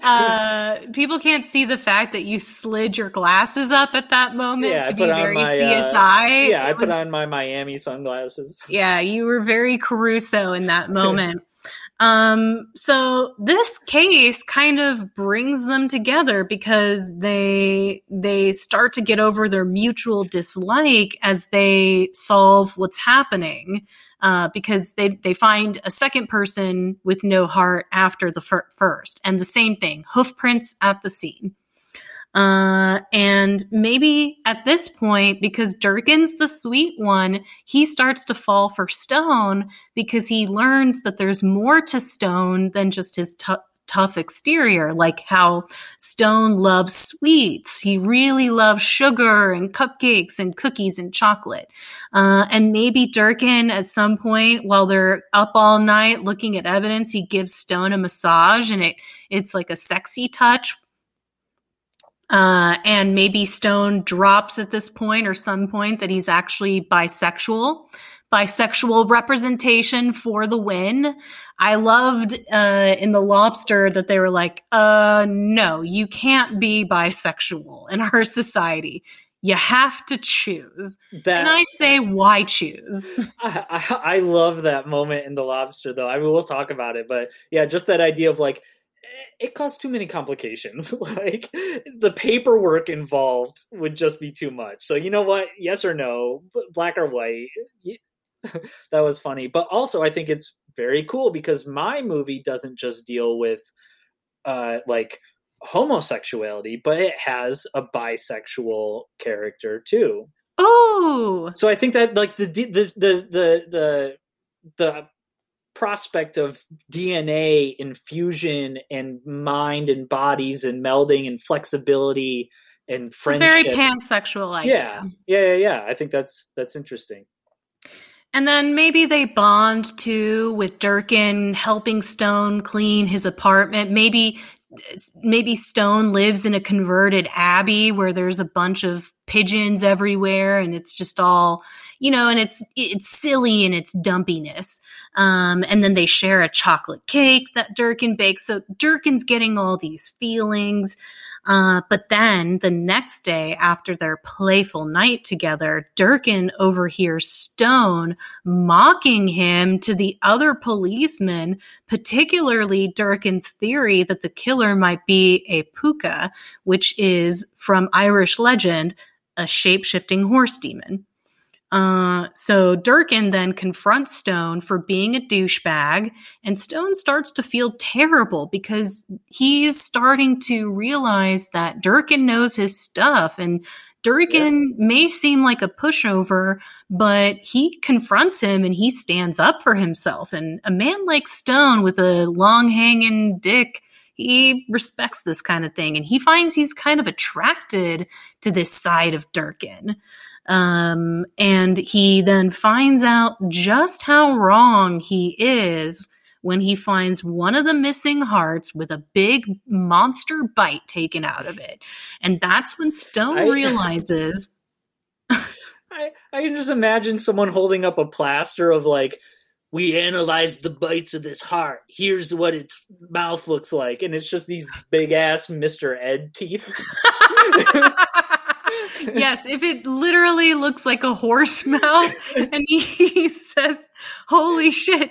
S1: uh, people can't see the fact that you slid your glasses up at that moment yeah, to be very my, CSI.
S2: Uh, yeah, it I put on my Miami sunglasses.
S1: Yeah, you were very Caruso in that moment. Um, so this case kind of brings them together because they they start to get over their mutual dislike as they solve what's happening uh, because they they find a second person with no heart after the fir- first, and the same thing, hoof prints at the scene. Uh, and maybe at this point, because Durkin's the sweet one, he starts to fall for Stone because he learns that there's more to Stone than just his t- tough exterior, like how Stone loves sweets. He really loves sugar and cupcakes and cookies and chocolate. Uh, and maybe Durkin at some point while they're up all night looking at evidence, he gives Stone a massage and it, it's like a sexy touch. Uh, and maybe Stone drops at this point or some point that he's actually bisexual bisexual representation for the win. I loved uh, in the lobster that they were like, uh, no, you can't be bisexual in our society. You have to choose. That, and I say, why choose?
S2: I, I, I love that moment in the lobster, though. I mean, we'll talk about it, but yeah, just that idea of like, it caused too many complications. like the paperwork involved would just be too much. So you know what? Yes or no, black or white. that was funny. But also, I think it's very cool because my movie doesn't just deal with uh, like homosexuality, but it has a bisexual character too.
S1: Oh,
S2: so I think that like the the the the the, the prospect of DNA infusion and mind and bodies and melding and flexibility and friendship.
S1: very pansexual idea.
S2: Yeah, yeah, yeah, yeah. I think that's that's interesting.
S1: And then maybe they bond too with Durkin helping Stone clean his apartment. Maybe maybe Stone lives in a converted abbey where there's a bunch of pigeons everywhere and it's just all you know and it's it's silly in its dumpiness. Um, and then they share a chocolate cake that Durkin bakes. So Durkin's getting all these feelings. Uh, but then the next day, after their playful night together, Durkin overhears Stone mocking him to the other policemen, particularly Durkin's theory that the killer might be a puka, which is from Irish legend, a shape shifting horse demon. Uh, so Durkin then confronts Stone for being a douchebag, and Stone starts to feel terrible because he's starting to realize that Durkin knows his stuff, and Durkin yeah. may seem like a pushover, but he confronts him and he stands up for himself. And a man like Stone with a long hanging dick, he respects this kind of thing, and he finds he's kind of attracted to this side of Durkin. Um, and he then finds out just how wrong he is when he finds one of the missing hearts with a big monster bite taken out of it. And that's when Stone I, realizes.
S2: I, I can just imagine someone holding up a plaster of like, we analyzed the bites of this heart. Here's what its mouth looks like. And it's just these big ass Mr. Ed teeth.
S1: yes, if it literally looks like a horse mouth, and he, he says, "Holy shit!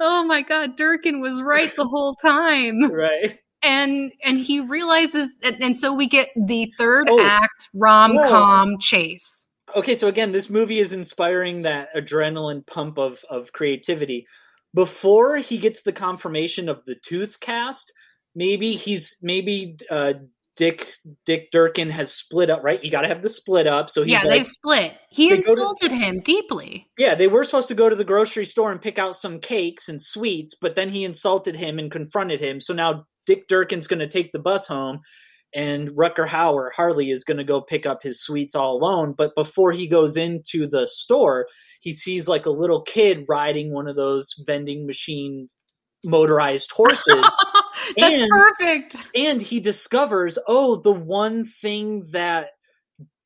S1: Oh my god, Durkin was right the whole time."
S2: Right.
S1: And and he realizes, and, and so we get the third
S2: Oh.
S1: act rom com chase.
S2: Okay so again this movie is inspiring that adrenaline pump of of creativity before he gets the confirmation of the tooth cast maybe he's maybe uh dick dick durkin has split up right you gotta have the split up so he's
S1: yeah,
S2: like
S1: they've split. He
S2: They go to-
S1: insulted him deeply.
S2: yeah they were supposed to go to the grocery store and pick out some cakes and sweets but then he insulted him and confronted him so now dick durkin's gonna take the bus home and Rutger Hauer, Harley, is going to go pick up his sweets all alone. But before he goes into the store, he sees like a little kid riding one of those vending machine motorized horses.
S1: That's
S2: And-
S1: perfect.
S2: and he discovers, oh, the one thing that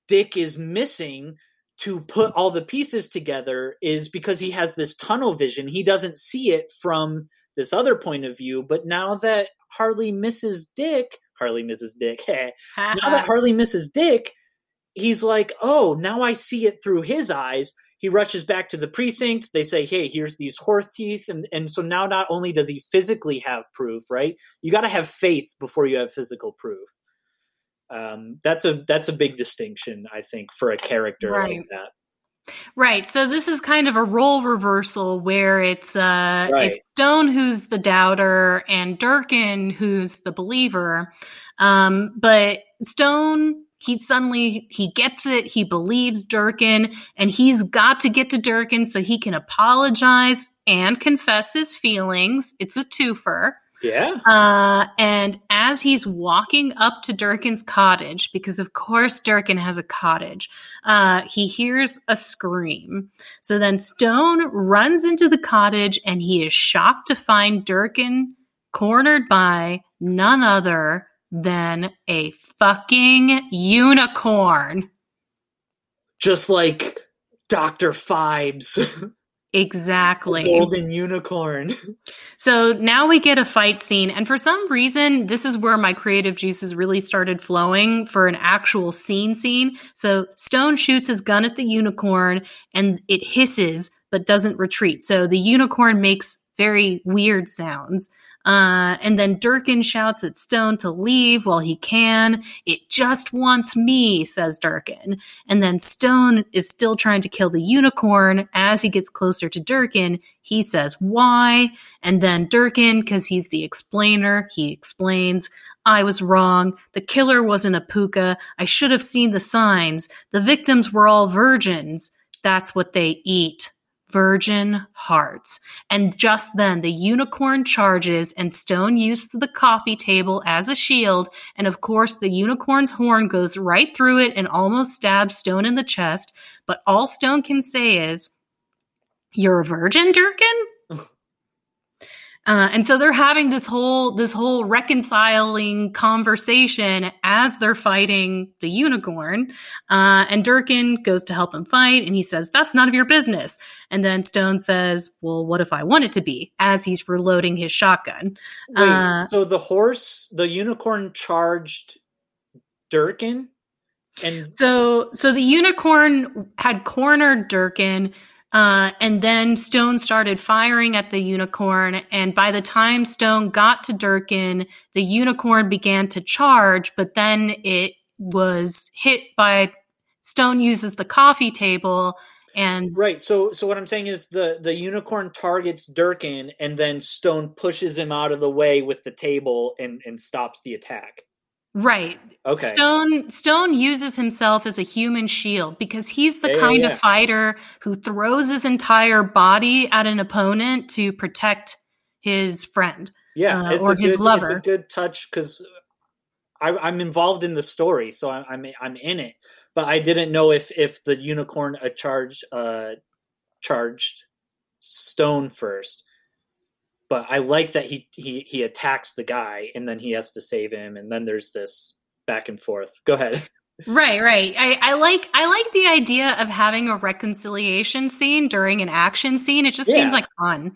S2: Dick is missing to put all the pieces together is because he has this tunnel vision. He doesn't see it from this other point of view. But now that Harley misses Dick, Harley misses Dick. now that Harley misses Dick, he's like, oh, now I see it through his eyes. He rushes back to the precinct. They say, hey, here's these horse teeth. And, and so now not only does he physically have proof, right? You got to have faith before you have physical proof. Um, that's a that's a big distinction, I think, for a character
S1: Right.
S2: like that.
S1: Right. So this is kind of a role reversal where it's uh
S2: Right.
S1: it's Stone who's the doubter and Durkin who's the believer. Um but Stone he suddenly he gets it, he believes Durkin and he's got to get to Durkin so he can apologize and confess his feelings. It's a twofer.
S2: Yeah.
S1: Uh, and as he's walking up to Durkin's cottage, because of course Durkin has a cottage, uh, he hears a scream. So then Stone runs into the cottage and he is shocked to find Durkin cornered by none other than a fucking unicorn.
S2: Just like Dr. Phibes,
S1: Exactly.
S2: golden unicorn.
S1: So now we get a fight scene, and for some reason, this is where my creative juices really started flowing for an actual scene scene. So Stone shoots his gun at the unicorn, and it hisses but doesn't retreat. So the unicorn makes very weird sounds. Uh, and then Durkin shouts at Stone to leave while he can. It just wants me, says Durkin. And then Stone is still trying to kill the unicorn. As he gets closer to Durkin, he says, Why? And then Durkin, because he's the explainer, he explains, I was wrong. The killer wasn't a puka. I should have seen the signs. The victims were all virgins. That's what they eat. Virgin hearts. And just then the unicorn charges and Stone uses the coffee table as a shield. And of course, the unicorn's horn goes right through it and almost stabs Stone in the chest. But all Stone can say is, You're a virgin, Durkin? Uh, and so they're having this whole this whole reconciling conversation as they're fighting the unicorn. Uh, and Durkin goes to help him fight, and he says, "That's none of your business." And then Stone says, "Well, what if I want it to be?" As he's reloading his shotgun.
S2: Wait,
S1: Uh,
S2: so the horse, the unicorn charged Durkin? And
S1: So, so the unicorn had cornered Durkin, uh, and then Stone started firing at the unicorn. And by the time Stone got to Durkin, the unicorn began to charge, but then it was hit by Stone uses the coffee table and
S2: Right. So so what I'm saying is the the unicorn targets Durkin and then Stone pushes him out of the way with the table and and stops the attack.
S1: Right.
S2: Okay.
S1: Stone Stone uses himself as a human shield because he's the
S2: Yeah,
S1: kind
S2: yeah.
S1: of fighter who throws his entire body at an opponent to protect his friend.
S2: yeah,
S1: uh,
S2: it's
S1: or
S2: a
S1: his
S2: good,
S1: lover.
S2: It's a good touch because I'm involved in the story, so I'm I'm I'm in it. But I didn't know if if the unicorn uh, charged uh charged Stone first. But I like that he he he attacks the guy and then he has to save him and then there's this back and forth. Go ahead.
S1: Right, right. I, I like I like the idea of having a reconciliation scene during an action scene. It just
S2: Yeah.
S1: seems like fun.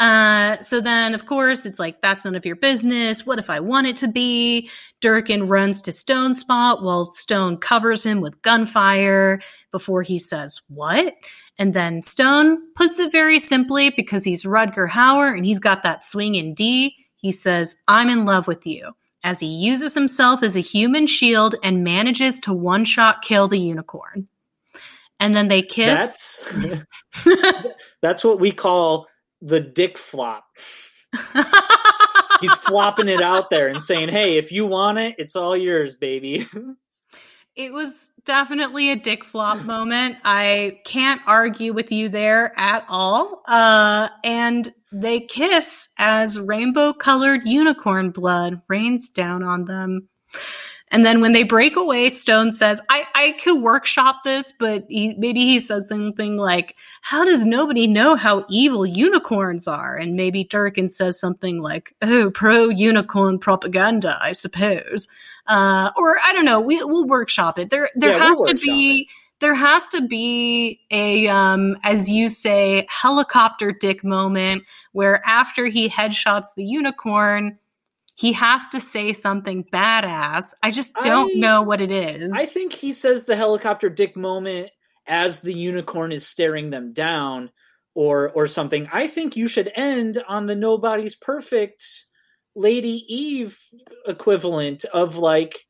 S1: Uh, so then, of course, it's like that's none of your business. What if I want it to be? Durkin runs to Stone spot while Stone covers him with gunfire before he says what. And then Stone puts it very simply because he's Rutger Hauer and he's got that swing in D. He says, "I'm in love with you." as he uses himself as a human shield and manages to one shot kill the unicorn. And then they kiss.
S2: That's that's what we call the dick flop. He's flopping it out there and saying, "Hey, if you want it, it's all yours, baby."
S1: it was definitely a dick flop moment. I can't argue with you there at all. Uh, and they kiss as rainbow colored unicorn blood rains down on them. And then when they break away, Stone says, I, I could workshop this, but he, maybe he said something like, How does nobody know how evil unicorns are? And maybe Durkin says something like, Oh, pro unicorn propaganda, I suppose. Uh, or I don't know, we, we'll workshop it. There, there
S2: Yeah, we'll
S1: has to
S2: workshop
S1: be. There has to be a, um, as you say, helicopter dick moment where after he headshots the unicorn, he has to say something badass. I just don't
S2: I-
S1: know what it is.
S2: I think he says the helicopter dick moment as the unicorn is staring them down or or something. I think you should end on the nobody's perfect Lady Eve equivalent of like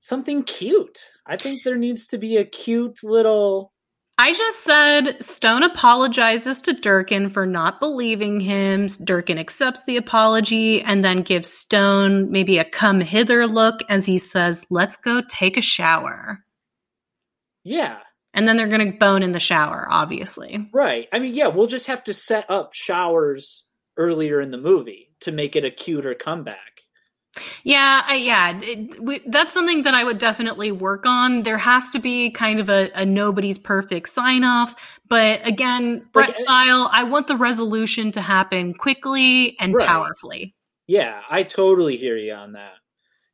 S2: something cute. I think there needs to be a cute little
S1: I just said Stone apologizes to Durkin for not believing him. Durkin accepts the apology and then gives Stone maybe a come hither look as he says, Let's go take a shower.
S2: yeah,
S1: And then they're going to bone in the shower, obviously.
S2: right. I mean, yeah, we'll just have to set up showers earlier in the movie to make it a cuter comeback.
S1: Yeah, I, yeah, it, we, that's something that I would definitely work on. There has to be kind of a, a nobody's perfect sign off, but again, Brett
S2: Like,
S1: style, I want the resolution to happen quickly and
S2: Right.
S1: powerfully.
S2: Yeah, I totally hear you on that.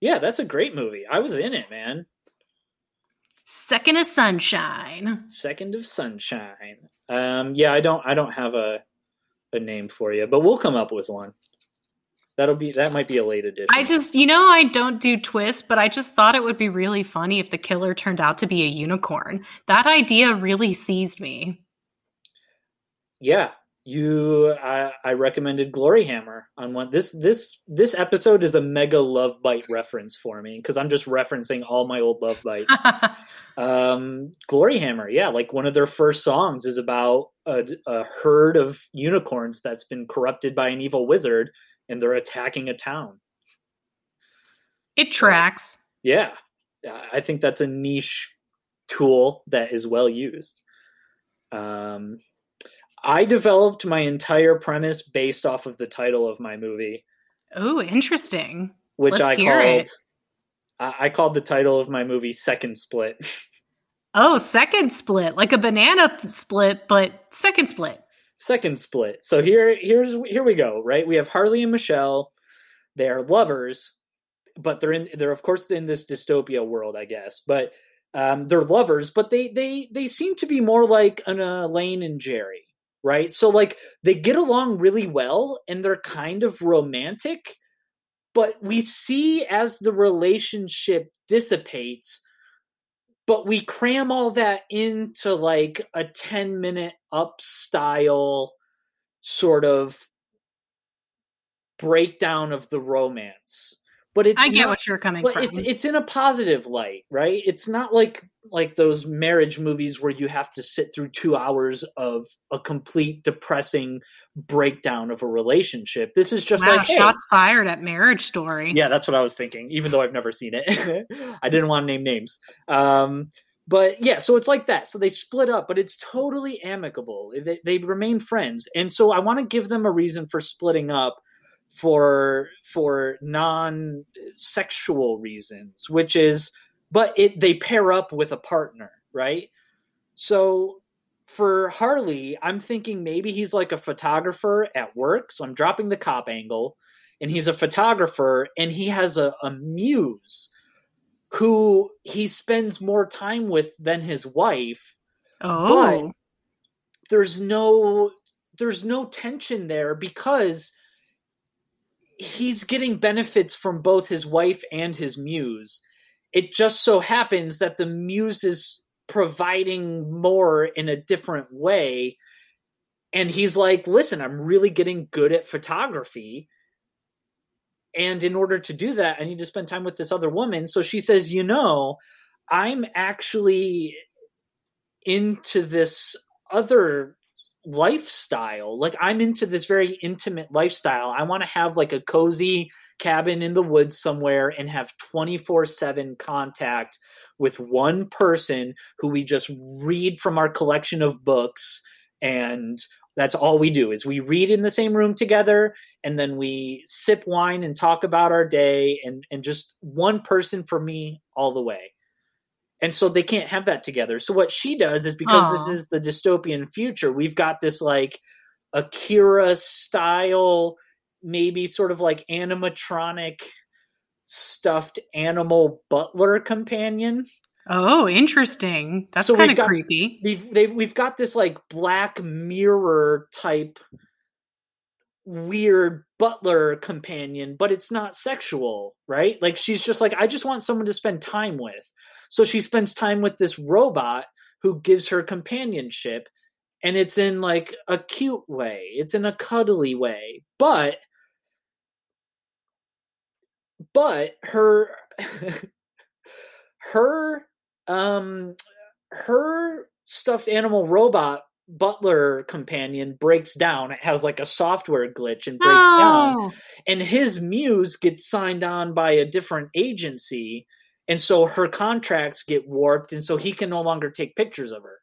S2: Yeah, that's a great movie. I was in it, man.
S1: Second of sunshine.
S2: Second of Sunshine. Um, yeah, I don't, I don't have a, a name for you, but we'll come up with one. That'll be, that might be a late edition.
S1: I just, you know, I don't do twists, but I just thought it would be really funny if the killer turned out to be a unicorn. That idea really seized me.
S2: yeah, you, I, I recommended Gloryhammer on one. This, this, this episode is a mega love bite reference for me because I'm just referencing all my old love bites. um gloryhammer yeah like one of their first songs is about a, a herd of unicorns that's been corrupted by an evil wizard and they're attacking a town
S1: it tracks.
S2: yeah I- think that's a niche tool that is well used um i developed my entire premise based off of the title of my movie
S1: Oh, interesting.
S2: which
S1: Let's
S2: i called. I, I called the title of my movie second split
S1: Oh, second split, like a banana split, but second split.
S2: Second split. So here here's here we go, right? We have Harley and Michelle. They are lovers, but they're in they're of course in this dystopia world, I guess. But um, they're lovers, but they they they seem to be more like an Elaine and Jerry, right? So like they get along really well and they're kind of romantic, but we see as the relationship dissipates but we cram all that into like a 10 minute up style sort of breakdown of the romance but it's
S1: I get
S2: not-
S1: what you're coming
S2: but
S1: from.
S2: it's it's in a positive light right it's not like like those marriage movies where you have to sit through two hours of a complete depressing breakdown of a relationship this is just
S1: wow,
S2: like hey,
S1: shots fired at Marriage Story.
S2: yeah, that's what I was thinking, even though I've never seen it. I didn't want to name names. Um, but yeah, so it's like that. So they split up, but it's totally amicable. They, they remain friends. And so I want to give them a reason for splitting up for for non sexual reasons, which is but it they pair up with a partner, right? So for Harley, I'm thinking maybe he's like a photographer at work. So I'm dropping the cop angle and he's a photographer and he has a, a muse who he spends more time with than his wife.
S1: Oh.
S2: But there's no there's no tension there because he's getting benefits from both his wife and his muse. It just so happens that the muse is providing more in a different way. And he's like, listen, I'm really getting good at photography. And in order to do that, I need to spend time with this other woman. So she says, you know, I'm actually into this other lifestyle. Like I'm into this very intimate lifestyle. I want to have like a cozy cabin in the woods somewhere and have 24/7 contact with one person who we just read from our collection of books and that's all we do is we read in the same room together and then we sip wine and talk about our day and and just one person for me all the way and so they can't have that together. So what she does is because Aww. this is the dystopian future, we've got this like Akira style, maybe sort of like animatronic stuffed animal butler companion.
S1: Oh, interesting. That's so kind of creepy.
S2: They've, they, we've got this like black mirror type weird butler companion, but it's not sexual, right? Like she's just like, I just want someone to spend time with. So she spends time with this robot who gives her companionship and it's in like a cute way. It's in a cuddly way. But but her her um her stuffed animal robot butler companion breaks down. It has like a software glitch and breaks oh. down. And his muse gets signed on by a different agency and so her contracts get warped and so he can no longer take pictures of her.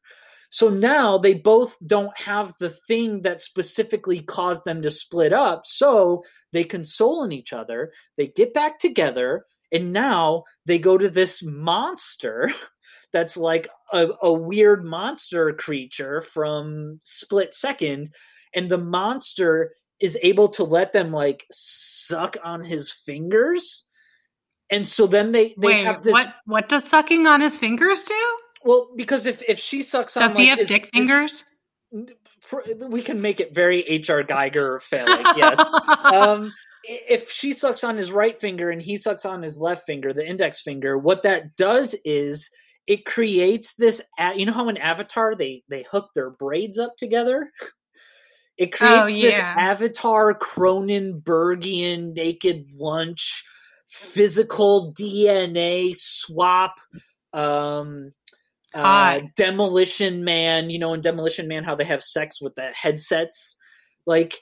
S2: So now they both don't have the thing that specifically caused them to split up. So they console in each other they get back together and now they go to this monster that's like a, a weird monster creature from split second and the monster is able to let them like suck on his fingers and so then they they
S1: Wait,
S2: have this.
S1: What what does sucking on his fingers do?
S2: Well, because if if she sucks on,
S1: does he have his, dick fingers?
S2: His, we can make it very H.R. Giger failing. yes. um, if she sucks on his right finger and he sucks on his left finger, the index finger, what that does is it creates this. You know how in Avatar they they hook their braids up together. It creates oh, yeah. this Avatar Cronenbergian naked lunch physical DNA swap um uh, demolition man you know in demolition man how they have sex with the headsets like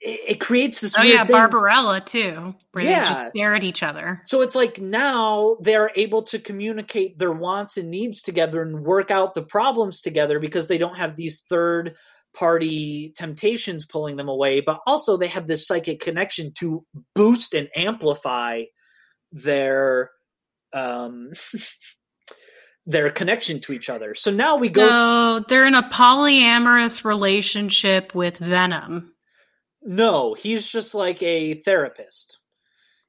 S2: it, it creates this
S1: oh yeah thing. barbarella too where yeah. they just stare at each other
S2: so it's like now they're able to communicate their wants and needs together and work out the problems together because they don't have these third party temptations pulling them away but also they have this psychic connection to boost and amplify their um their connection to each other. So now we
S1: so
S2: go
S1: So they're in a polyamorous relationship with Venom.
S2: No, he's just like a therapist.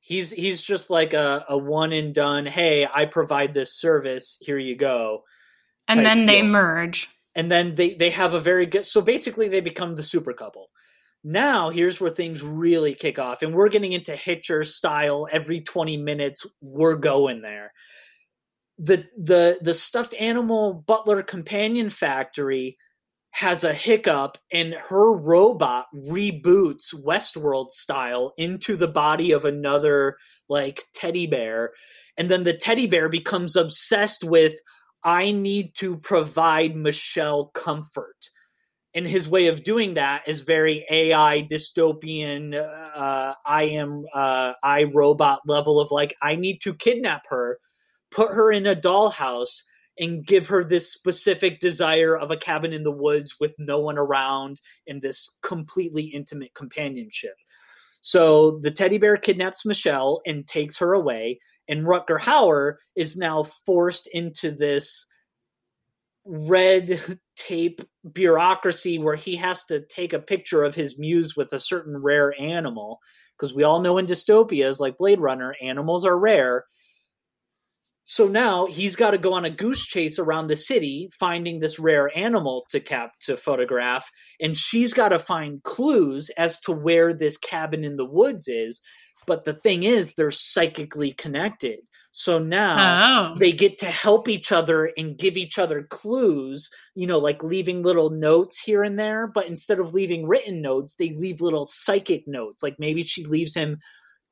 S2: He's he's just like a, a one and done, hey, I provide this service, here you go.
S1: And then they deal. merge.
S2: And then they, they have a very good so basically they become the super couple. Now, here's where things really kick off, and we're getting into Hitcher style. Every 20 minutes, we're going there. The the the stuffed animal butler companion factory has a hiccup, and her robot reboots Westworld style into the body of another like teddy bear, and then the teddy bear becomes obsessed with I need to provide Michelle comfort and his way of doing that is very AI dystopian. Uh, I am uh, I robot level of like I need to kidnap her, put her in a dollhouse, and give her this specific desire of a cabin in the woods with no one around in this completely intimate companionship. So the teddy bear kidnaps Michelle and takes her away, and Rutger Hauer is now forced into this red tape bureaucracy where he has to take a picture of his muse with a certain rare animal because we all know in dystopias like blade runner animals are rare So now he's got to go on a goose chase around the city, finding this rare animal to cap to photograph, and she's got to find clues as to where this cabin in the woods is. But the thing is, they're psychically connected. So now
S1: Oh.
S2: they get to help each other and give each other clues, you know, like leaving little notes here and there. But instead of leaving written notes, they leave little psychic notes. Like maybe she leaves him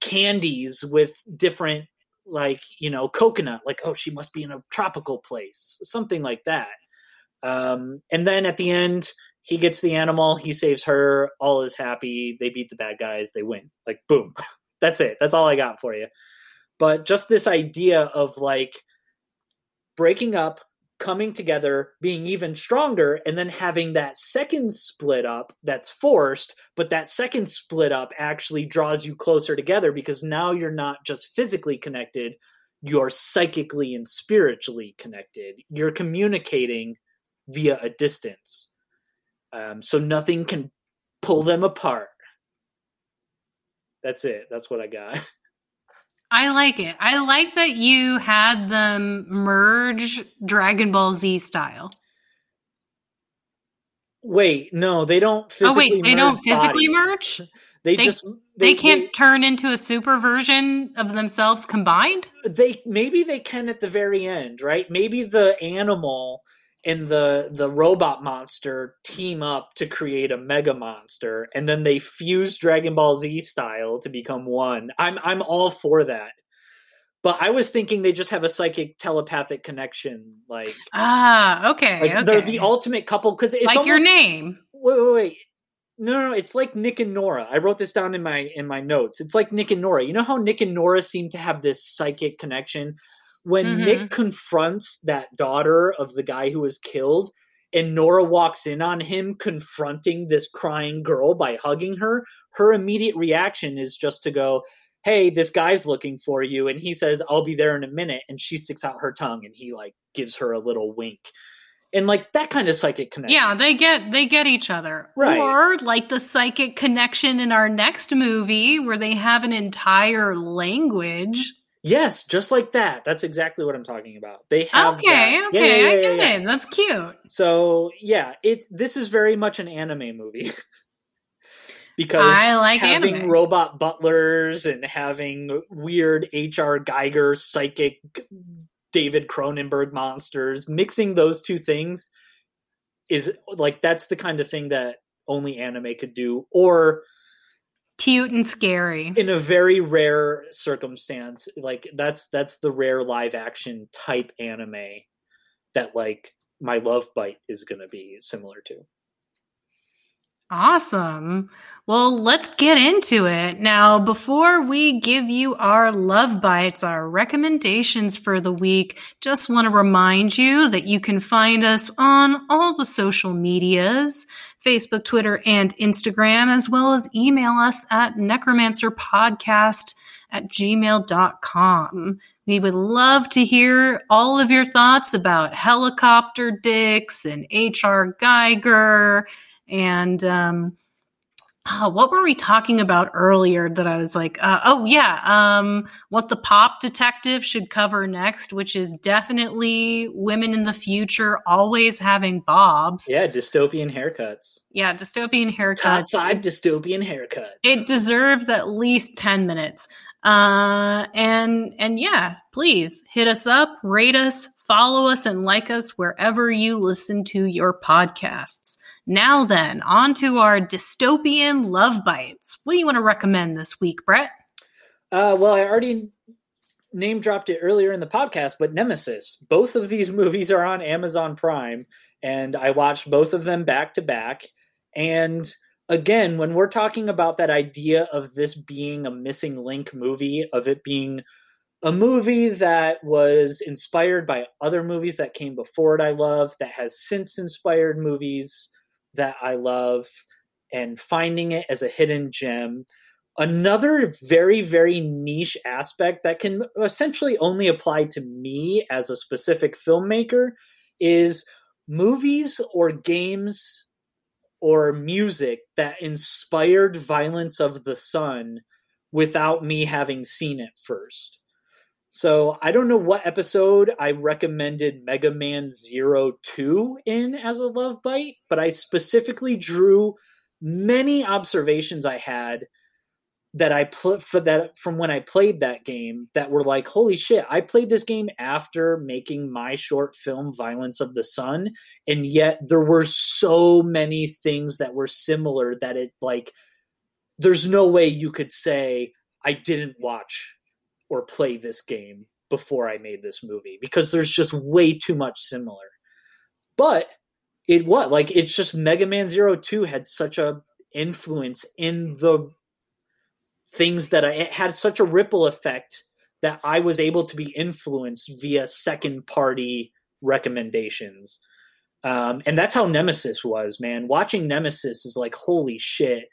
S2: candies with different, like, you know, coconut, like, oh, she must be in a tropical place, something like that. Um, and then at the end, he gets the animal, he saves her, all is happy, they beat the bad guys, they win. Like, boom. That's it. That's all I got for you but just this idea of like breaking up coming together being even stronger and then having that second split up that's forced but that second split up actually draws you closer together because now you're not just physically connected you're psychically and spiritually connected. You're communicating via a distance. Um, so nothing can pull them apart. That's it. That's what i got
S1: I like it. I like that you had them merge Dragon Ball Z style.
S2: Wait, no, they don't
S1: Oh
S2: physically
S1: wait, they don't
S2: merge
S1: physically
S2: bodies.
S1: merge.
S2: They,
S1: They-
S2: just
S1: They, can't turn into a super version of themselves combined.
S2: They, maybe they can at the very end, right? Maybe the animal and the the robot monster team up to create a mega monster, and then they fuse Dragon Ball Z style to become one. I'm I'm all for that. But I was thinking they just have a psychic telepathic connection, like
S1: Ah, okay,
S2: like
S1: okay.
S2: they're the ultimate couple because it's
S1: like your name.
S2: wait, wait, wait. No, no, no, it's like Nick and Nora. I wrote this down in my in my notes. It's like Nick and Nora. You know how Nick and Nora seem to have this psychic connection? When
S1: Mhm.
S2: Nick confronts that daughter of the guy who was killed, and Nora walks in on him confronting this crying girl by hugging her, her immediate reaction is just to go, Hey, this guy's looking for you. And he says, I'll be there in a minute. And she sticks out her tongue and he like gives her a little wink. And like that kind of psychic connection.
S1: Yeah, they get they get each other.
S2: Right.
S1: Or like the psychic connection in our next movie where they have an entire language.
S2: Yes, just like that. That's exactly what I'm talking about. They have
S1: okay,
S2: that. Yeah,
S1: okay,
S2: yeah,
S1: I get
S2: yeah.
S1: it. That's cute.
S2: So yeah, it this is very much an anime movie. because
S1: I like
S2: having
S1: anime.
S2: robot butlers and having weird HR Giger psychic David Cronenberg monsters, mixing those two things is like that's the kind of thing that only anime could do or
S1: cute and scary.
S2: in a very rare circumstance like that's that's the rare live action type anime that like my love bite is going to be similar to
S1: Awesome. Well, let's get into it. Now, before we give you our love bites, our recommendations for the week, just want to remind you that you can find us on all the social medias Facebook, Twitter, and Instagram, as well as email us at necromancerpodcast at gmail.com. We would love to hear all of your thoughts about helicopter dicks and H.R. Giger and um oh, what were we talking about earlier that I was like, uh, oh yeah, um, what the pop detective should cover next, which is definitely women in the future always having bobs.
S2: yeah dystopian haircuts
S1: Yeah, dystopian haircuts.
S2: top five dystopian haircuts
S1: It deserves at least 10 minutes. Uh, and, and yeah, please hit us up, rate us, follow us, and like us wherever you listen to your podcasts. Now then, on to our dystopian love bites. What do you want to recommend this week, Brett?
S2: uh, well i already name dropped it earlier in the podcast but nemesis both of these movies are on amazon prime and i watched both of them back to back and again when we're talking about that idea of this being a missing link movie of it being a movie that was inspired by other movies that came before it I love that has since inspired movies that I love and finding it as a hidden gem. Another very very niche aspect that can essentially only apply to me as a specific filmmaker is movies or games or music that inspired violence of the sun without me having seen it first So I don't know what episode I recommended Mega Man Zero Two in as a love bite, but I specifically drew many observations I had that I put for that from when I played that game that were like, holy shit, I played this game after making my short film Violence of the Sun, and yet there were so many things that were similar that it like there's no way you could say I didn't watch or play this game before I made this movie because there's just way too much similar. But it what like it's just Mega Man Zero Two had such a influence in the things that I it had such a ripple effect that I was able to be influenced via second party recommendations. Um, and that's how Nemesis was, man. Watching Nemesis is like, holy shit.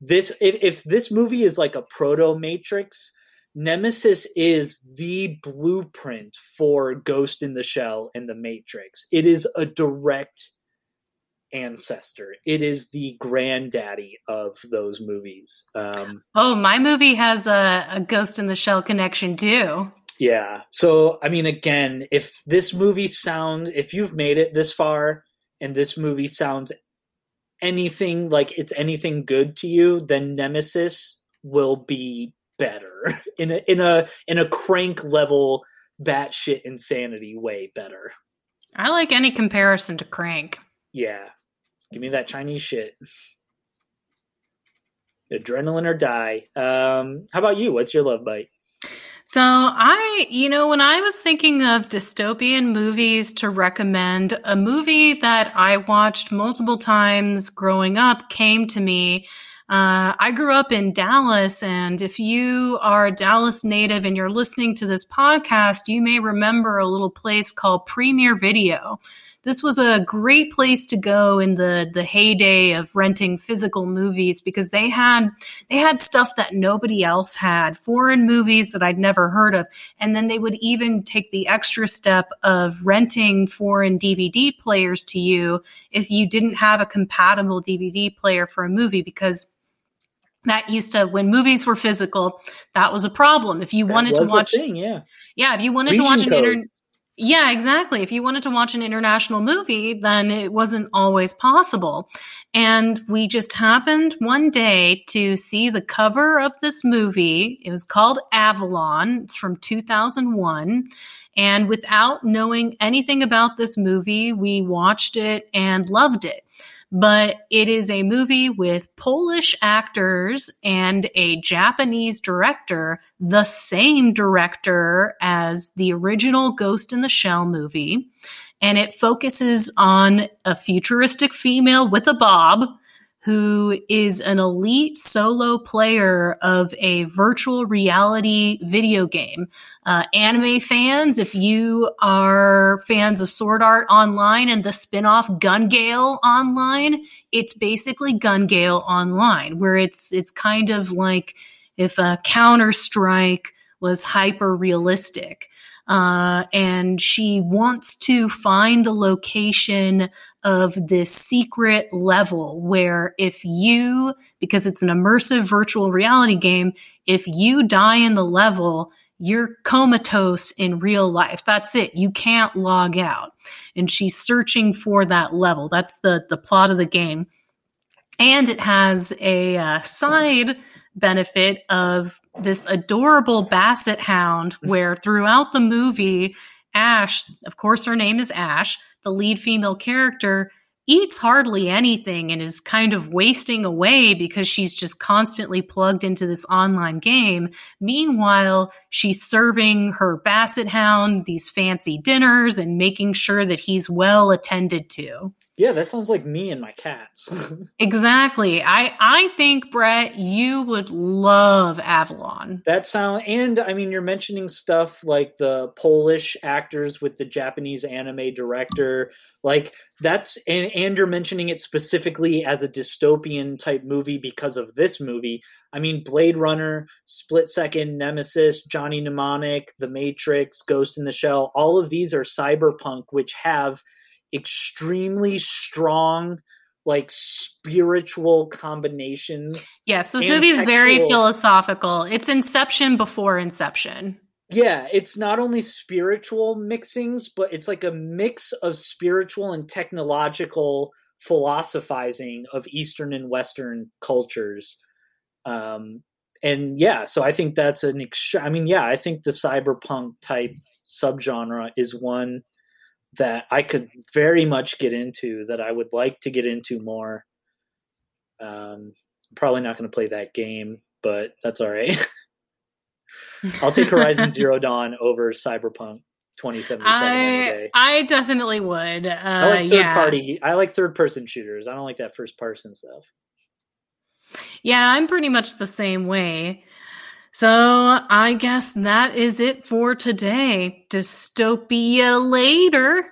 S2: This if, if this movie is like a proto Matrix, Nemesis is the blueprint for Ghost in the Shell and the Matrix. It is a direct ancestor. It is the granddaddy of those movies. Um,
S1: oh, my movie has a, a Ghost in the Shell connection too.
S2: Yeah. So, I mean, again, if this movie sounds, if you've made it this far and this movie sounds anything like it's anything good to you, then Nemesis will be better in a in a in a crank level batshit insanity way better.
S1: I like any comparison to Crank.
S2: Yeah, Give me that Chinese shit. Adrenaline or die. Um, how about you? What's your love bite?
S1: So, I, you know, when I was thinking of dystopian movies to recommend, a movie that I watched multiple times growing up came to me. Uh, I grew up in Dallas, and if you are a Dallas native and you're listening to this podcast, you may remember a little place called Premier Video. This was a great place to go in the the heyday of renting physical movies because they had they had stuff that nobody else had, foreign movies that I'd never heard of, and then they would even take the extra step of renting foreign DVD players to you if you didn't have a compatible DVD player for a movie because that used to when movies were physical that was a problem if you
S2: That
S1: wanted to watch
S2: thing, yeah.
S1: yeah if you wanted to watch an inter- yeah, exactly. If you wanted to watch an international movie, then it wasn't always possible. And we just happened one day to see the cover of this movie. It was called Avalon. It's from 2001. And without knowing anything about this movie, we watched it and loved it. But it is a movie with Polish actors and a Japanese director, the same director as the original Ghost in the Shell movie. And it focuses on a futuristic female with a bob who is an elite solo player of a virtual reality video game. Uh, anime fans, if you are fans of Sword Art Online and the spin-off Gun Gale Online, it's basically Gun Gale Online, where it's it's kind of like if a Counter Strike was hyper realistic. Uh, and she wants to find the location of this secret level where if you, because it's an immersive virtual reality game, if you die in the level, you're comatose in real life. That's it. You can't log out. And she's searching for that level. That's the, the plot of the game. And it has a uh, side benefit of this adorable basset hound where throughout the movie, Ash, of course, her name is Ash, the lead female character, eats hardly anything and is kind of wasting away because she's just constantly plugged into this online game. Meanwhile, she's serving her basset hound these fancy dinners and making sure that he's well attended to.
S2: Yeah, that sounds like me and my cats.
S1: Exactly. I I think Brett, you would love Avalon.
S2: that sound and I mean you're mentioning stuff like the Polish actors with the Japanese anime director. Like that's and, and you're mentioning it specifically as a dystopian type movie because of this movie. I mean Blade Runner, Split Second, Nemesis, Johnny Mnemonic, The Matrix, Ghost in the Shell, all of these are cyberpunk which have extremely strong like spiritual combinations
S1: Yes, this movie is very philosophical. It's Inception before Inception.
S2: Yeah, it's not only spiritual mixings, but it's like a mix of spiritual and technological philosophizing of Eastern and Western cultures. Um, and yeah, so I think that's an. Ex- I mean, yeah, I think the cyberpunk type subgenre is one that I could very much get into. That I would like to get into more. Um, I'm probably not going to play that game, but that's all right. I'll take Horizon Zero Dawn over Cyberpunk 2077 I,
S1: I definitely would. Uh, I
S2: like third
S1: yeah.
S2: party. I like third person shooters. I don't like that first person stuff.
S1: Yeah, I'm pretty much the same way. So I guess that is it for today. Dystopia later.